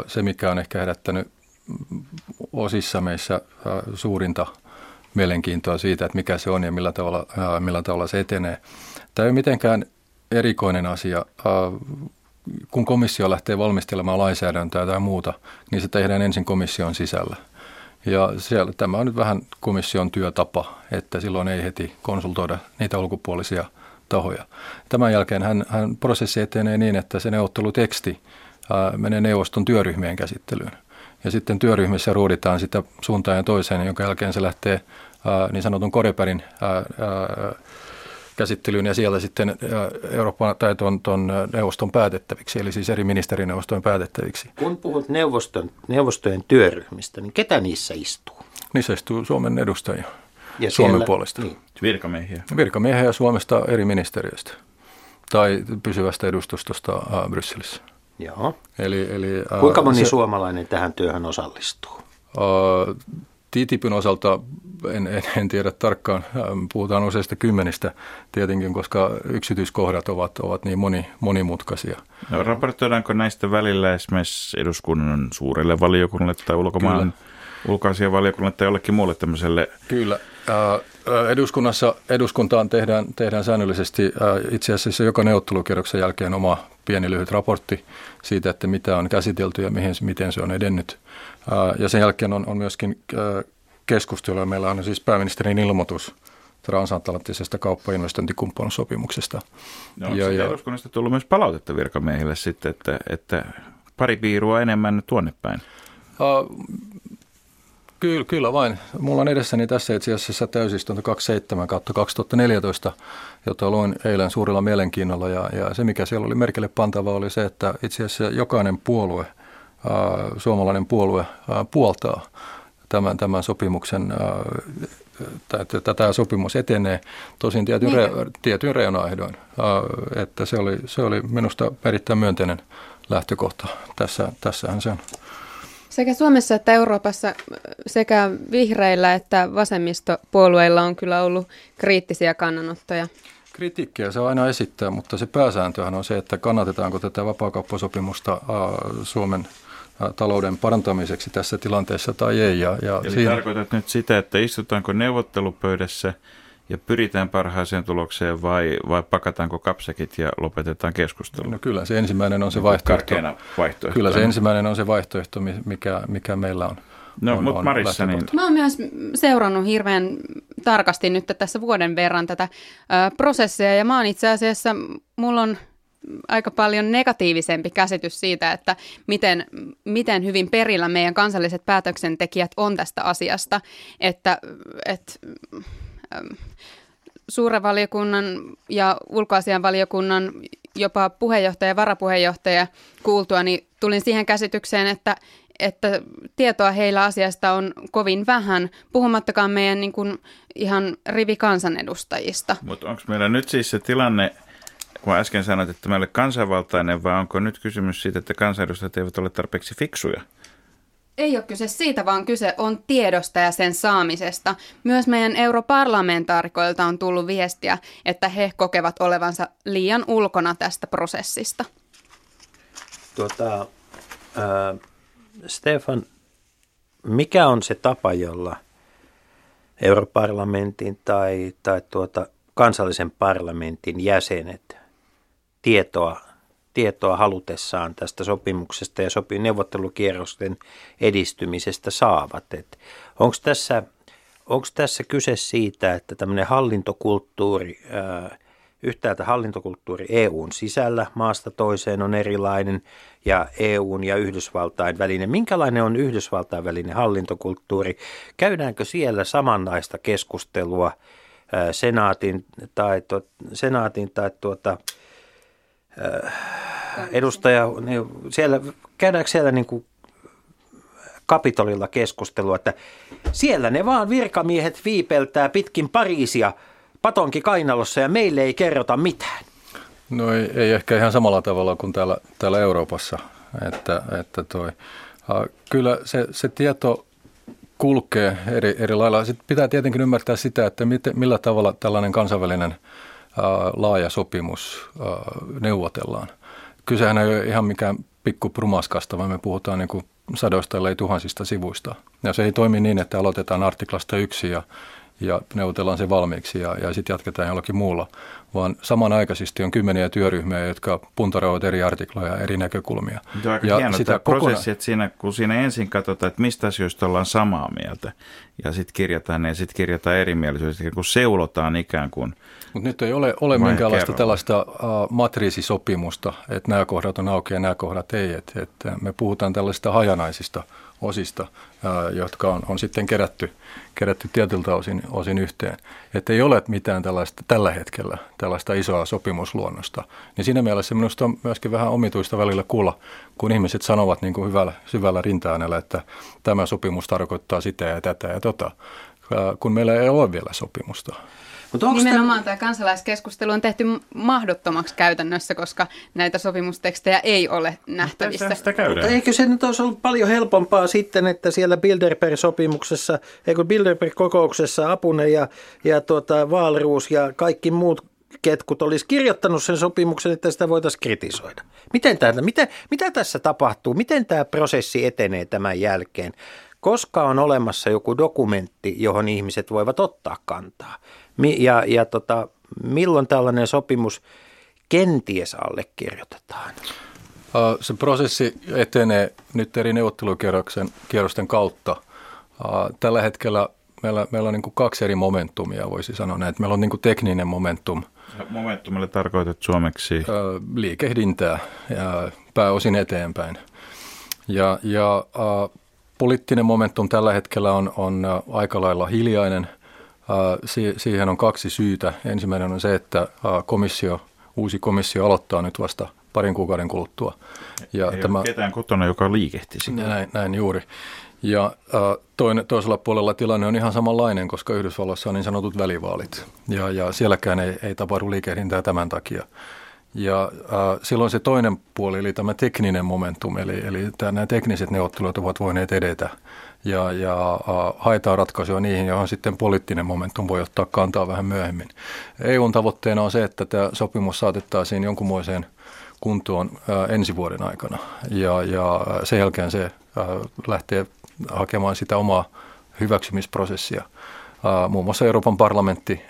se, mikä on ehkä herättänyt osissa meissä suurinta mielenkiintoa siitä, että mikä se on ja millä tavalla, ää, millä tavalla se etenee. Tämä ei ole mitenkään erikoinen asia. Ää, kun komissio lähtee valmistelemaan lainsäädäntöä tai muuta, niin se tehdään ensin komission sisällä. Ja siellä, tämä on nyt vähän komission työtapa, että silloin ei heti konsultoida niitä ulkopuolisia tahoja. Tämän jälkeen hän, hän prosessi etenee niin, että se neuvotteluteksti ää, menee neuvoston työryhmien käsittelyyn. Ja sitten työryhmissä ruuditaan sitä suuntaan ja toiseen, jonka jälkeen se lähtee niin sanotun Koreperin käsittelyyn ja siellä sitten Euroopan tai tuon, tuon neuvoston päätettäviksi, eli siis eri ministerineuvostojen päätettäviksi. Kun puhut neuvoston, neuvostojen työryhmistä, niin ketä niissä istuu? Niissä istuu Suomen edustajia ja Suomen siellä, puolesta. Niin. Virkamiehiä. Virkamiehiä Suomesta eri ministeriöistä tai pysyvästä edustustosta Brysselissä. Joo. Eli, eli, äh, Kuinka moni se, suomalainen tähän työhön osallistuu? Äh, TTIPin osalta en, en, en tiedä tarkkaan, puhutaan useista kymmenistä tietenkin, koska yksityiskohdat ovat, ovat niin moni, monimutkaisia. No, raportoidaanko näistä välillä esimerkiksi eduskunnan suurelle valiokunnalle tai ulkomaan ulkoasianvaliokunnalle tai jollekin muulle tämmöiselle? Kyllä. Eduskunnassa, eduskuntaan tehdään, tehdään säännöllisesti itse asiassa joka neuvottelukierroksen jälkeen oma pieni lyhyt raportti siitä, että mitä on käsitelty ja mihin, miten se on edennyt. Ja sen jälkeen on, on myöskin keskustelua. Meillä on siis pääministerin ilmoitus transatlanttisesta kauppa- ja investointikumppanuussopimuksesta. No, ja, ja eduskunnasta tullut myös palautetta virkamiehille sitten, että, että pari piirua enemmän tuonne päin? Kyllä, kyllä vain. Mulla on edessäni tässä itse asiassa täysistunto 27 2014, jota luin eilen suurella mielenkiinnolla. Ja, ja se, mikä siellä oli merkille pantava, oli se, että itse asiassa jokainen puolue, uh, suomalainen puolue, uh, puoltaa – tämän, tämän sopimuksen, että tämä sopimus etenee, tosin tietyn, niin. re, tietyn reunaehdoin. Että se oli, se oli minusta erittäin myönteinen lähtökohta. Tässä, tässähän se on. Sekä Suomessa että Euroopassa sekä vihreillä että vasemmistopuolueilla on kyllä ollut kriittisiä kannanottoja. Kritiikkiä se aina esittää, mutta se pääsääntöhän on se, että kannatetaanko tätä vapaakauppasopimusta Suomen talouden parantamiseksi tässä tilanteessa tai ei. Ja, ja Eli siinä... tarkoitat nyt sitä, että istutaanko neuvottelupöydässä ja pyritään parhaaseen tulokseen vai, vai pakataanko kapsekit ja lopetetaan keskustelu? No kyllä se ensimmäinen on se vaihtoehto. vaihtoehto. Kyllä se ensimmäinen on se vaihtoehto, mikä, mikä meillä on. No, on, mutta Marissa, niin... Mä oon myös seurannut hirveän tarkasti nyt tässä vuoden verran tätä ö, prosessia ja mä oon itse asiassa, mulla on aika paljon negatiivisempi käsitys siitä, että miten, miten hyvin perillä meidän kansalliset päätöksentekijät on tästä asiasta, että, että suuren valiokunnan ja ulkoasianvaliokunnan jopa puheenjohtaja ja varapuheenjohtaja kuultua, niin tulin siihen käsitykseen, että, että tietoa heillä asiasta on kovin vähän, puhumattakaan meidän niin kuin ihan rivikansanedustajista. Mutta onko meillä nyt siis se tilanne, kun äsken sanoit, että meillä kansanvaltainen, vai onko nyt kysymys siitä, että kansanedustajat eivät ole tarpeeksi fiksuja? Ei ole kyse siitä, vaan kyse on tiedosta ja sen saamisesta. Myös meidän europarlamentaarikoilta on tullut viestiä, että he kokevat olevansa liian ulkona tästä prosessista. Tuota, äh, Stefan, mikä on se tapa, jolla europarlamentin tai, tai tuota, kansallisen parlamentin jäsenet tietoa tietoa halutessaan tästä sopimuksesta ja sopi neuvottelukierrosten edistymisestä saavat. Onko tässä, tässä kyse siitä, että tämmöinen hallintokulttuuri, ää, yhtäältä hallintokulttuuri EUn sisällä maasta toiseen on erilainen ja EUn ja Yhdysvaltain välinen. Minkälainen on Yhdysvaltain välinen hallintokulttuuri? Käydäänkö siellä samanlaista keskustelua senaatin tai, senaatin tai tuota, edustaja, niin siellä, käydäänkö siellä niin kuin Kapitolilla keskustelua, että siellä ne vaan virkamiehet viipeltää pitkin Pariisia patonki kainalossa ja meille ei kerrota mitään. No ei, ei ehkä ihan samalla tavalla kuin täällä, täällä Euroopassa. Että, että toi, kyllä se, se tieto kulkee eri, eri lailla. Sitten pitää tietenkin ymmärtää sitä, että miten, millä tavalla tällainen kansainvälinen – laaja sopimus neuvotellaan. Kysehän ei ole ihan mikään pikku prumaskasta, vaan me puhutaan niin kuin sadoista ellei tuhansista sivuista. Ja se ei toimi niin, että aloitetaan artiklasta yksi ja, ja neuvotellaan se valmiiksi ja, ja sitten jatketaan jollakin muulla, vaan samanaikaisesti on kymmeniä työryhmiä, jotka puntaroivat eri artikloja, eri näkökulmia. Tämä on aika ja hieno sitä kokona- prosessi, että siinä, kun siinä ensin katsotaan, että mistä asioista ollaan samaa mieltä, ja sitten kirjataan ne, ja sitten kirjataan erimielisyydet, kun seulotaan ikään kuin – mutta nyt ei ole, ole minkäänlaista kerron. tällaista uh, matriisisopimusta, että nämä kohdat on auki ja nämä kohdat ei. Et, et me puhutaan tällaisista hajanaisista osista, uh, jotka on, on sitten kerätty, kerätty tietyltä osin, osin yhteen. Että ei ole mitään tällaista tällä hetkellä tällaista isoa sopimusluonnosta. Niin siinä mielessä minusta on myöskin vähän omituista välillä kuulla, kun ihmiset sanovat niin kuin hyvällä, syvällä rintaäänellä, että tämä sopimus tarkoittaa sitä ja tätä ja tota, kun meillä ei ole vielä sopimusta. Mutta Nimenomaan tämä kansalaiskeskustelu on tehty mahdottomaksi käytännössä, koska näitä sopimustekstejä ei ole nähtävissä. Sitä Mutta eikö se nyt olisi ollut paljon helpompaa sitten, että siellä Bilderberg-sopimuksessa, eikö Bilderberg-kokouksessa Apune ja, ja tuota, Vaalruus ja kaikki muut ketkut olisi kirjoittanut sen sopimuksen, että sitä voitaisiin kritisoida. Miten tämä, mitä, mitä tässä tapahtuu? Miten tämä prosessi etenee tämän jälkeen? Koska on olemassa joku dokumentti, johon ihmiset voivat ottaa kantaa? Ja, ja tota, milloin tällainen sopimus kenties allekirjoitetaan? Se prosessi etenee nyt eri neuvottelukierrosten kierrosten kautta. Tällä hetkellä meillä, meillä on niin kaksi eri momentumia, voisi sanoa näin. Meillä on niin tekninen momentum. Momentumille tarkoitat suomeksi? Liikehdintää ja pääosin eteenpäin. Ja, ja poliittinen momentum tällä hetkellä on, on aika lailla hiljainen – Siihen on kaksi syytä. Ensimmäinen on se, että komissio, uusi komissio aloittaa nyt vasta parin kuukauden kuluttua. Ja Ei tämä, ole ketään kotona, joka liikehtisi. Näin, näin juuri. Ja toinen, toisella puolella tilanne on ihan samanlainen, koska Yhdysvalloissa on niin sanotut välivaalit. Ja, ja sielläkään ei, ei tapahdu liikehdintää tämän takia. Ja äh, silloin se toinen puoli, eli tämä tekninen momentum, eli, eli tämä, nämä tekniset neuvottelut ovat voineet edetä ja, ja haetaan ratkaisuja niihin, johon sitten poliittinen momentum voi ottaa kantaa vähän myöhemmin. EUn tavoitteena on se, että tämä sopimus saatettaisiin jonkunmoiseen kuntoon ensi vuoden aikana ja, ja sen jälkeen se äh, lähtee hakemaan sitä omaa hyväksymisprosessia. Muun muassa Euroopan parlamentti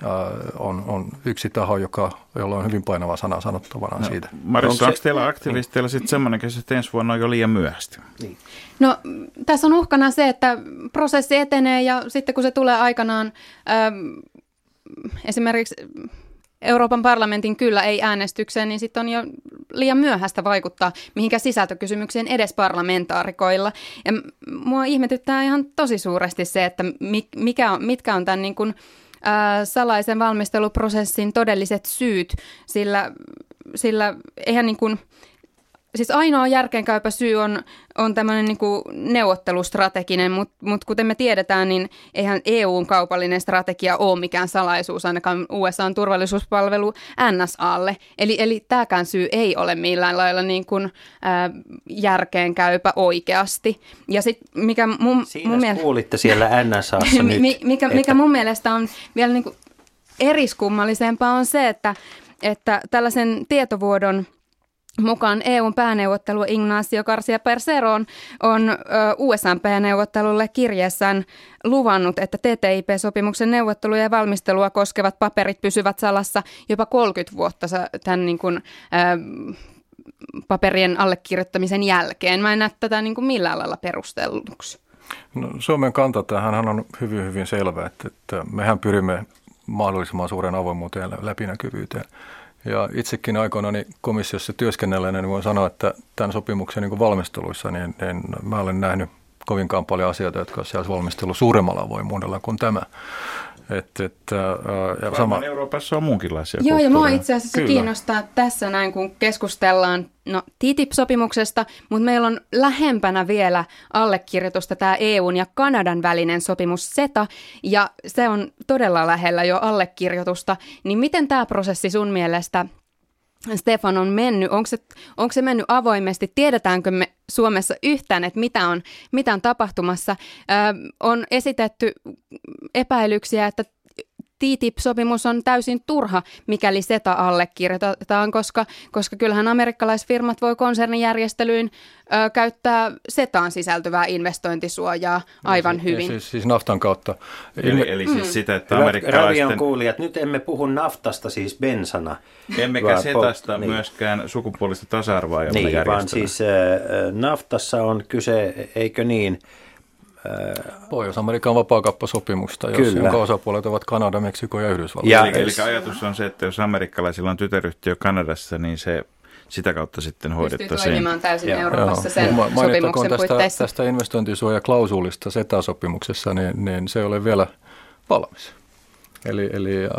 on, on yksi taho, joka, jolla on hyvin painava sana sanottavana no, siitä. Marissa, onko, onko teillä aktivisteilla sitten semmoinen käsitys, että ensi vuonna on jo liian myöhäistä? Niin. No tässä on uhkana se, että prosessi etenee ja sitten kun se tulee aikanaan, ähm, esimerkiksi Euroopan parlamentin kyllä ei äänestykseen, niin sitten on jo liian myöhäistä vaikuttaa mihinkä sisältökysymyksiin edes parlamentaarikoilla. Ja mua ihmetyttää ihan tosi suuresti se, että mikä on, mitkä on tämän niin kuin, ää, salaisen valmisteluprosessin todelliset syyt, sillä, sillä eihän niin kuin, siis ainoa järkeenkäypä syy on, on tämmöinen niin neuvottelustrateginen, mutta mut kuten me tiedetään, niin eihän EUn kaupallinen strategia ole mikään salaisuus, ainakaan USAn turvallisuuspalvelu NSAlle. Eli, eli tämäkään syy ei ole millään lailla niin kuin, äh, järkeenkäypä oikeasti. Ja sit, mikä mun, Siinä mun mielestä, kuulitte siellä NSAssa [LAUGHS] nyt. Mikä, mikä että... mun mielestä on vielä niin kuin eriskummallisempaa on se, että, että tällaisen tietovuodon – mukaan EUn pääneuvottelu Ignacio Garcia Persero on, on USAn pääneuvottelulle kirjeessään luvannut, että TTIP-sopimuksen neuvotteluja ja valmistelua koskevat paperit pysyvät salassa jopa 30 vuotta tämän niin kuin, ää, paperien allekirjoittamisen jälkeen. Mä en näe tätä niin kuin millään lailla perustelluksi. No, Suomen kanta tähän on hyvin, hyvin selvä, että, että mehän pyrimme mahdollisimman suuren avoimuuteen ja läpinäkyvyyteen. Ja itsekin aikoinani komissiossa työskennelleenä niin voin sanoa, että tämän sopimuksen niin valmisteluissa niin, niin mä olen nähnyt kovinkaan paljon asioita, jotka ovat siellä valmistelu suuremmalla avoimuudella kuin tämä. Et, et, äh, ja sama... Euroopassa on muunkinlaisia Joo, ja mua itse asiassa Kyllä. kiinnostaa tässä näin, kun keskustellaan no, TTIP-sopimuksesta, mutta meillä on lähempänä vielä allekirjoitusta tämä EUn ja Kanadan välinen sopimus SETA, ja se on todella lähellä jo allekirjoitusta. Niin miten tämä prosessi sun mielestä Stefan on mennyt, onko se, onko se mennyt avoimesti, tiedetäänkö me Suomessa yhtään, että mitä on, mitä on tapahtumassa. Ö, on esitetty epäilyksiä, että TTIP-sopimus on täysin turha, mikäli SETA allekirjoitetaan, koska, koska kyllähän amerikkalaisfirmat voi konsernijärjestelyyn ö, käyttää SETAan sisältyvää investointisuojaa aivan ja, hyvin. siis, siis naftan kautta. Eli, eli siis mm. sitä, että amerikkalaisten... Ravion kuulijat, nyt emme puhu naftasta siis bensana. Emmekä SETAsta niin. myöskään sukupuolista tasa-arvoa Niin, vaan siis äh, naftassa on kyse, eikö niin, Pohjois-Amerikan vapaakauppasopimusta, jos, Kyllä. jonka osapuolet ovat Kanada, Meksiko ja Yhdysvallat. Ja, eli, eli ajatus on se, että jos amerikkalaisilla on tytäryhtiö Kanadassa, niin se sitä kautta sitten hoidettaisiin. Pystyy toimimaan täysin Joo. Euroopassa sen Joo. sopimuksen tästä, puitteissa. tästä investointisuojaklausulista SETA-sopimuksessa, niin, niin se ei ole vielä valmis. Eli, eli äh,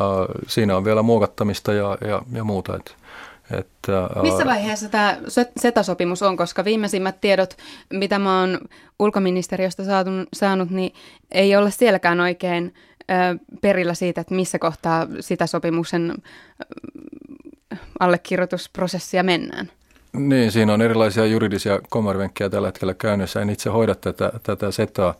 siinä on vielä muokattamista ja, ja, ja muuta. Että että, Missä vaiheessa tämä SETA-sopimus on, koska viimeisimmät tiedot, mitä mä oon ulkoministeriöstä saanut, saanut niin ei ole sielläkään oikein ö, perillä siitä, että missä kohtaa sitä sopimuksen ö, allekirjoitusprosessia mennään. Niin, siinä on erilaisia juridisia komarvenkkejä tällä hetkellä käynnissä. En itse hoida tätä, tätä SETAa,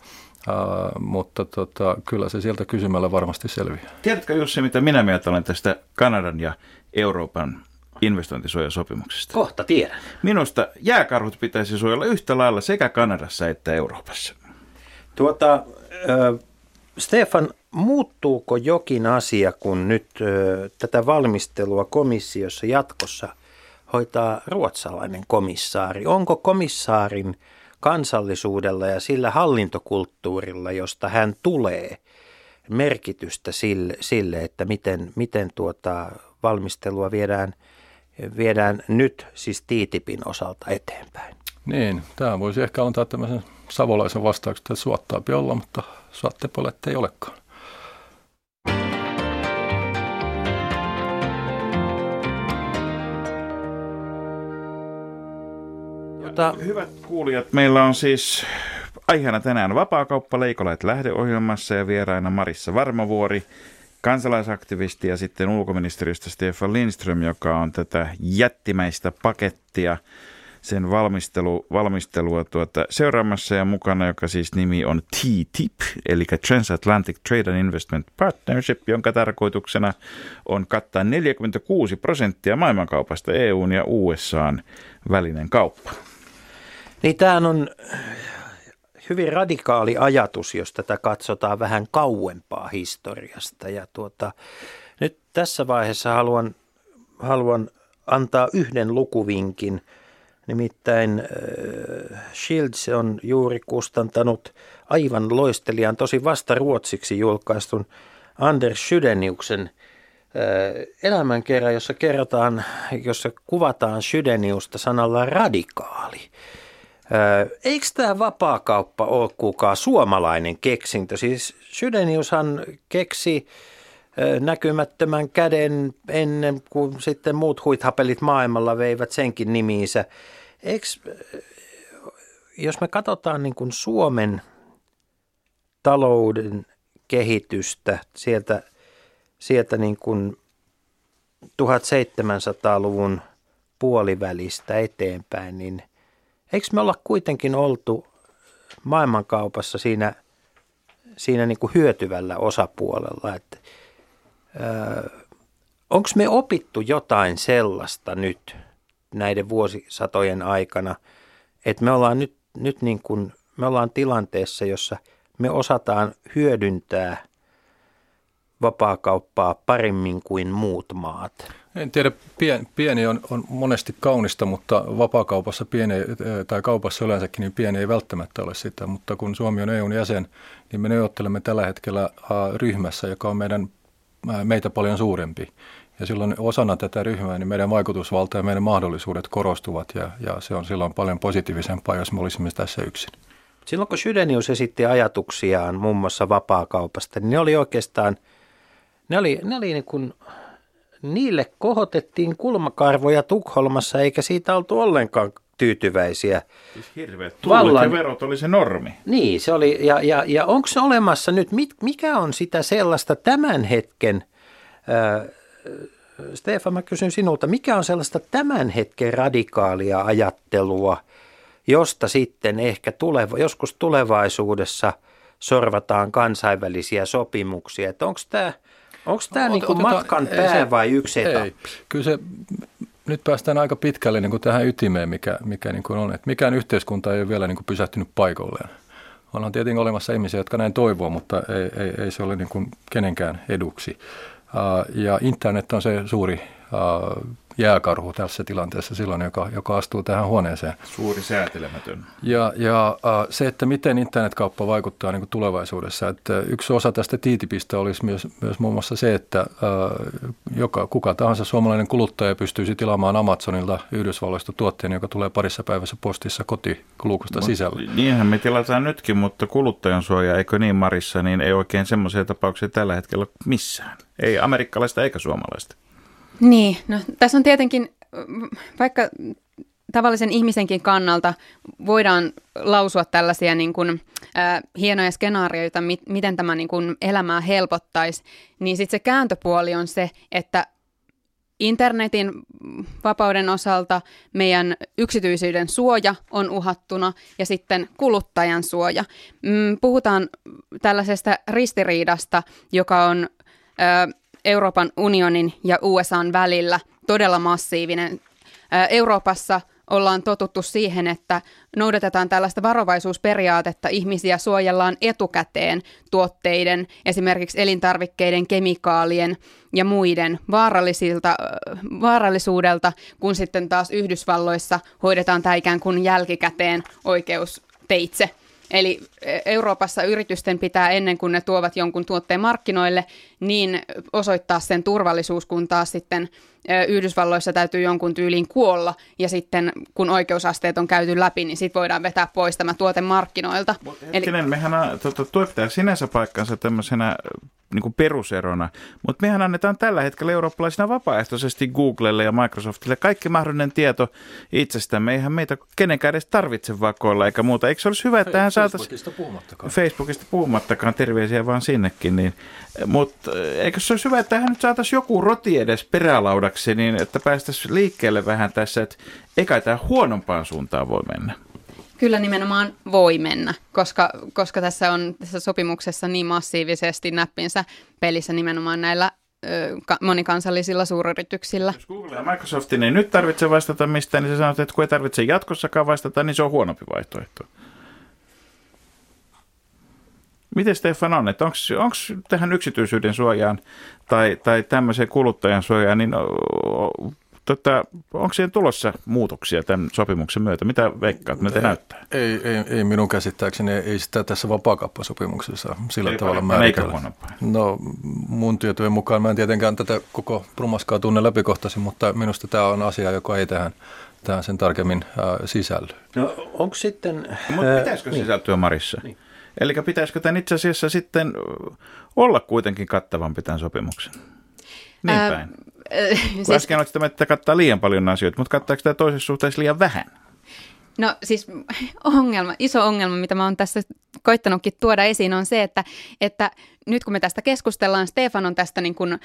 mutta tota, kyllä se sieltä kysymällä varmasti selviää. Tiedätkö Jussi, mitä minä mieltä olen tästä Kanadan ja Euroopan investointisuojasopimuksesta. Kohta tiedän. Minusta jääkarhut pitäisi suojella yhtä lailla sekä Kanadassa että Euroopassa. Tuota, äh, Stefan, muuttuuko jokin asia, kun nyt äh, tätä valmistelua komissiossa jatkossa hoitaa ruotsalainen komissaari? Onko komissaarin kansallisuudella ja sillä hallintokulttuurilla, josta hän tulee, merkitystä sille, sille että miten, miten tuota valmistelua viedään – viedään nyt siis TTIPin osalta eteenpäin? Niin, tämä voisi ehkä antaa tämmöisen savolaisen vastauksen, että suottaa olla, mutta suottepolet ei olekaan. Jota... Hyvät kuulijat, meillä on siis aiheena tänään vapaakauppa Leikolait lähdeohjelmassa ja vieraina Marissa Varmavuori, kansalaisaktivisti ja sitten ulkoministeriöstä Stefan Lindström, joka on tätä jättimäistä pakettia, sen valmistelu, valmistelua tuota, seuraamassa ja mukana, joka siis nimi on TTIP, eli Transatlantic Trade and Investment Partnership, jonka tarkoituksena on kattaa 46 prosenttia maailmankaupasta EUn ja USAn välinen kauppa. Niin tämä on hyvin radikaali ajatus, jos tätä katsotaan vähän kauempaa historiasta. Ja tuota, nyt tässä vaiheessa haluan, haluan antaa yhden lukuvinkin. Nimittäin äh, Shields on juuri kustantanut aivan loistelijan, tosi vasta ruotsiksi julkaistun Anders Sydeniuksen äh, elämänkerran, jossa kerrotaan, jossa kuvataan Sydeniusta sanalla radikaali. Eikö tämä vapaakauppa ole kukaan suomalainen keksintö? Siis Sydeniushan keksi näkymättömän käden ennen kuin sitten muut huithapelit maailmalla veivät senkin nimiinsä. Eikö, jos me katsotaan niin kuin Suomen talouden kehitystä sieltä, sieltä niin kuin 1700-luvun puolivälistä eteenpäin, niin – Eikö me olla kuitenkin oltu maailmankaupassa siinä, siinä niin kuin hyötyvällä osapuolella, että onko me opittu jotain sellaista nyt näiden vuosisatojen aikana, että me ollaan nyt, nyt niin kuin, me ollaan tilanteessa, jossa me osataan hyödyntää vapaakauppaa paremmin kuin muut maat? En tiedä, pien, pieni on, on monesti kaunista, mutta vapaakaupassa pieni, tai kaupassa yleensäkin, niin pieni ei välttämättä ole sitä. Mutta kun Suomi on EUn jäsen, niin me neuvottelemme tällä hetkellä ryhmässä, joka on meidän, meitä paljon suurempi. Ja silloin osana tätä ryhmää niin meidän vaikutusvalta ja meidän mahdollisuudet korostuvat ja, ja se on silloin paljon positiivisempaa, jos me olisimme tässä yksin. Silloin kun Sydenius esitti ajatuksiaan muun muassa vapaakaupasta, niin ne oli oikeastaan, ne oli, ne oli niin kuin niille kohotettiin kulmakarvoja Tukholmassa, eikä siitä oltu ollenkaan tyytyväisiä. Siis hirveät Vallan... ja verot oli se normi. Niin, se oli, ja, ja, ja onko se olemassa nyt, mit, mikä on sitä sellaista tämän hetken, äh, Stefan mä kysyn sinulta, mikä on sellaista tämän hetken radikaalia ajattelua, josta sitten ehkä tuleva, joskus tulevaisuudessa sorvataan kansainvälisiä sopimuksia, onko tämä – Onko tämä niinku matkan pää se, vai yksi etappi? Ei. Kyllä se, nyt päästään aika pitkälle niin kuin tähän ytimeen, mikä, mikä niin kuin on. Että mikään yhteiskunta ei ole vielä niin kuin pysähtynyt paikalleen. On tietenkin olemassa ihmisiä, jotka näin toivoo, mutta ei, ei, ei se ole niin kuin kenenkään eduksi. Ja internet on se suuri jääkarhu tässä tilanteessa silloin, joka, joka astuu tähän huoneeseen. Suuri säätelemätön. Ja, ja äh, se, että miten internetkauppa vaikuttaa niin tulevaisuudessa. Että yksi osa tästä tiitipistä olisi myös, myös muun muassa se, että äh, joka, kuka tahansa suomalainen kuluttaja pystyisi tilaamaan Amazonilta Yhdysvalloista tuotteen, joka tulee parissa päivässä postissa kotikulukusta sisällä. Niinhän me tilataan nytkin, mutta kuluttajan suoja, eikö niin Marissa, niin ei oikein semmoisia tapauksia tällä hetkellä missään. Ei amerikkalaista eikä suomalaista. Niin, no tässä on tietenkin, vaikka tavallisen ihmisenkin kannalta voidaan lausua tällaisia niin kuin, äh, hienoja skenaarioita, mi- miten tämä niin kuin, elämää helpottaisi, niin sitten se kääntöpuoli on se, että internetin vapauden osalta meidän yksityisyyden suoja on uhattuna ja sitten kuluttajan suoja. Mm, puhutaan tällaisesta ristiriidasta, joka on... Äh, Euroopan unionin ja USAn välillä todella massiivinen. Euroopassa ollaan totuttu siihen, että noudatetaan tällaista varovaisuusperiaatetta, ihmisiä suojellaan etukäteen tuotteiden, esimerkiksi elintarvikkeiden, kemikaalien ja muiden vaarallisilta, vaarallisuudelta, kun sitten taas Yhdysvalloissa hoidetaan tämä ikään kuin jälkikäteen oikeusteitse. Eli Euroopassa yritysten pitää ennen kuin ne tuovat jonkun tuotteen markkinoille, niin osoittaa sen turvallisuus, kun taas sitten Yhdysvalloissa täytyy jonkun tyyliin kuolla, ja sitten kun oikeusasteet on käyty läpi, niin sitten voidaan vetää pois tämä tuote markkinoilta. Mutta hetkinen, Eli... mehän tuota, tuo pitää sinänsä paikkansa tämmöisenä niin kuin peruserona, mutta mehän annetaan tällä hetkellä eurooppalaisina vapaaehtoisesti Googlelle ja Microsoftille kaikki mahdollinen tieto itsestämme. Eihän meitä kenenkään edes tarvitse vakoilla eikä muuta. Eikö se olisi hyvä, että hän saataisiin... Facebookista puhumattakaan. Facebookista puhumattakaan, terveisiä vaan sinnekin. Niin. Mutta eikö se olisi hyvä, että hän nyt saataisiin joku roti edes perälaudaksi, niin että päästäisiin liikkeelle vähän tässä, että eikä tämä huonompaan suuntaan voi mennä. Kyllä nimenomaan voi mennä, koska, koska tässä on tässä sopimuksessa niin massiivisesti näppinsä pelissä nimenomaan näillä monikansallisilla suuryrityksillä. Jos Google ja Microsoft ei nyt tarvitse vastata mistään, niin se sanoo, että kun ei tarvitse jatkossakaan vastata, niin se on huonompi vaihtoehto. Miten Stefan on, että onko tähän yksityisyyden suojaan tai, tai tämmöiseen kuluttajan suojaan, niin tota, onko siihen tulossa muutoksia tämän sopimuksen myötä? Mitä veikkaat, miltä näyttää? Ei, ei, ei minun käsittääkseni, ei sitä tässä vapaakauppasopimuksessa sillä ei tavalla määritellä. No mun tietojen mukaan, mä en tietenkään tätä koko prumaskaa tunne läpikohtaisesti, mutta minusta tämä on asia, joka ei tähän tähän sen tarkemmin äh, sisälly. No onko sitten... Äh, Mutta pitäisikö niin. sisältyä Marissa? Niin. Eli pitäisikö tämän itse asiassa sitten olla kuitenkin kattavampi tämän sopimuksen? Niin päin. Äh, [LAUGHS] siis... Äsken olet sitä, että kattaa liian paljon asioita, mutta kattaako tämä toisessa suhteessa liian vähän? No siis [LAUGHS] ongelma, iso ongelma, mitä mä oon tässä koittanutkin tuoda esiin, on se, että, että nyt kun me tästä keskustellaan, Stefan on tästä niin kuin, äh,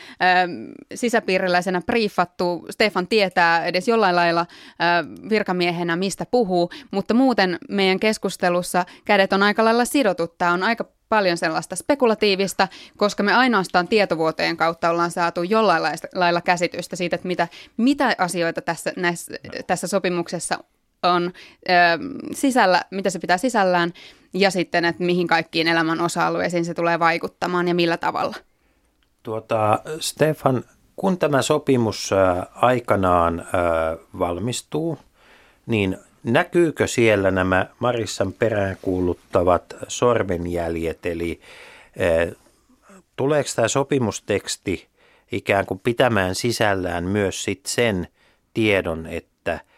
sisäpiiriläisenä briefattu, Stefan tietää edes jollain lailla äh, virkamiehenä, mistä puhuu, mutta muuten meidän keskustelussa kädet on aika lailla sidotut. Tämä on aika paljon sellaista spekulatiivista, koska me ainoastaan tietovuoteen kautta ollaan saatu jollain lailla käsitystä siitä, että mitä, mitä asioita tässä, näissä, tässä sopimuksessa on ö, sisällä, mitä se pitää sisällään, ja sitten, että mihin kaikkiin elämän osa-alueisiin se tulee vaikuttamaan ja millä tavalla. Tuota, Stefan, kun tämä sopimus ä, aikanaan ä, valmistuu, niin näkyykö siellä nämä Marissan peräänkuuluttavat sormenjäljet, eli ä, tuleeko tämä sopimusteksti ikään kuin pitämään sisällään myös sit sen tiedon, että –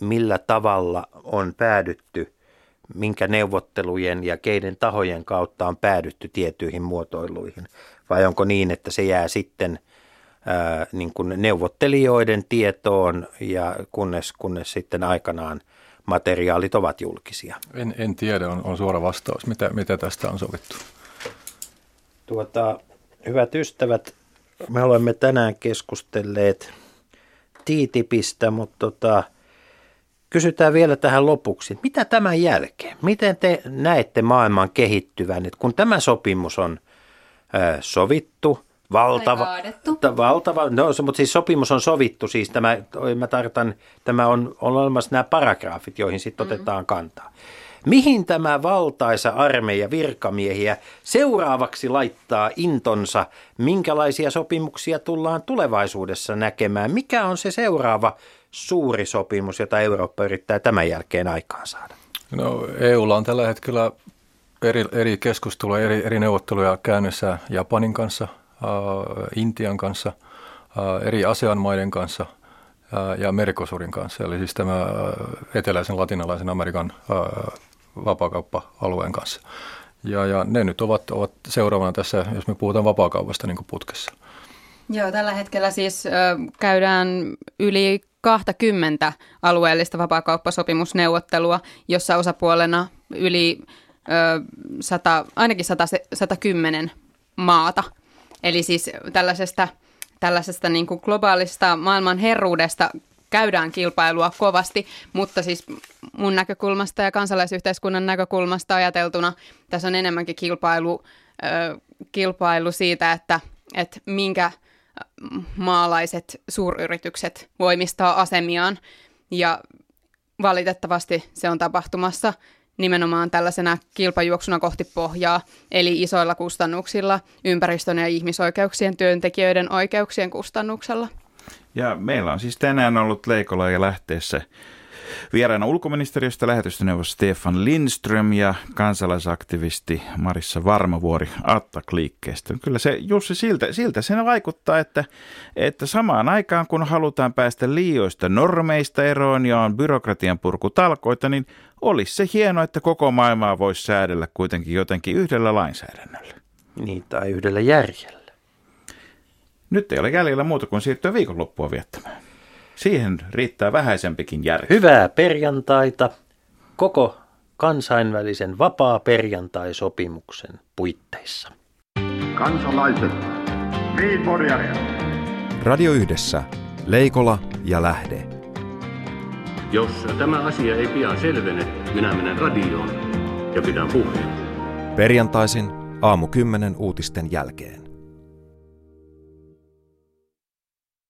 millä tavalla on päädytty, minkä neuvottelujen ja keiden tahojen kautta on päädytty tiettyihin muotoiluihin? Vai onko niin, että se jää sitten ää, niin kuin neuvottelijoiden tietoon ja kunnes, kunnes sitten aikanaan materiaalit ovat julkisia? En, en tiedä, on, on suora vastaus. Mitä, mitä tästä on sovittu? Tuota, hyvät ystävät, me olemme tänään keskustelleet TTIPistä, mutta tota, kysytään vielä tähän lopuksi, mitä tämän jälkeen? Miten te näette maailman kehittyvän, että kun tämä sopimus on ö, sovittu, valtava, valtava no, mutta siis sopimus on sovittu, siis tämä, mä tarkoitan, tämä on, on olemassa nämä paragraafit, joihin sitten mm-hmm. otetaan kantaa. Mihin tämä valtaisa armeija virkamiehiä seuraavaksi laittaa intonsa? Minkälaisia sopimuksia tullaan tulevaisuudessa näkemään? Mikä on se seuraava suuri sopimus, jota Eurooppa yrittää tämän jälkeen aikaan saada? No, EUlla on tällä hetkellä eri, eri keskusteluja, eri, eri neuvotteluja käynnissä Japanin kanssa, äh, Intian kanssa, äh, eri ASEAN-maiden kanssa äh, ja Mercosurin kanssa, eli siis tämä äh, eteläisen latinalaisen Amerikan äh, vapaakauppa-alueen kanssa. Ja, ja ne nyt ovat, ovat seuraavana tässä, jos me puhutaan vapaakaupasta niin kuin putkessa. Joo, tällä hetkellä siis ö, käydään yli 20 alueellista vapaakauppasopimusneuvottelua, jossa osapuolena yli ö, 100, ainakin 100, 110 maata. Eli siis tällaisesta, tällaisesta niin kuin globaalista maailman herruudesta käydään kilpailua kovasti, mutta siis mun näkökulmasta ja kansalaisyhteiskunnan näkökulmasta ajateltuna tässä on enemmänkin kilpailu, ö, kilpailu siitä, että, että minkä maalaiset suuryritykset voimistaa asemiaan ja valitettavasti se on tapahtumassa nimenomaan tällaisena kilpajuoksuna kohti pohjaa, eli isoilla kustannuksilla, ympäristön ja ihmisoikeuksien työntekijöiden oikeuksien kustannuksella. Ja meillä on siis tänään ollut Leikola ja lähteessä Vieraana ulkoministeriöstä lähetystöneuvos Stefan Lindström ja kansalaisaktivisti Marissa Varmavuori Attak-liikkeestä. Kyllä se, Jussi, siltä, siltä sen vaikuttaa, että, että samaan aikaan kun halutaan päästä liioista normeista eroon ja on byrokratian purkutalkoita, niin olisi se hienoa, että koko maailmaa voisi säädellä kuitenkin jotenkin yhdellä lainsäädännöllä. Niin, tai yhdellä järjellä. Nyt ei ole jäljellä muuta kuin siirtyä viikonloppua viettämään. Siihen riittää vähäisempikin järki. Hyvää perjantaita koko kansainvälisen vapaa perjantai-sopimuksen puitteissa. Kansalaiset, Radio Yhdessä, Leikola ja Lähde. Jos tämä asia ei pian selvene, minä menen radioon ja pidän puheen. Perjantaisin aamu 10 uutisten jälkeen.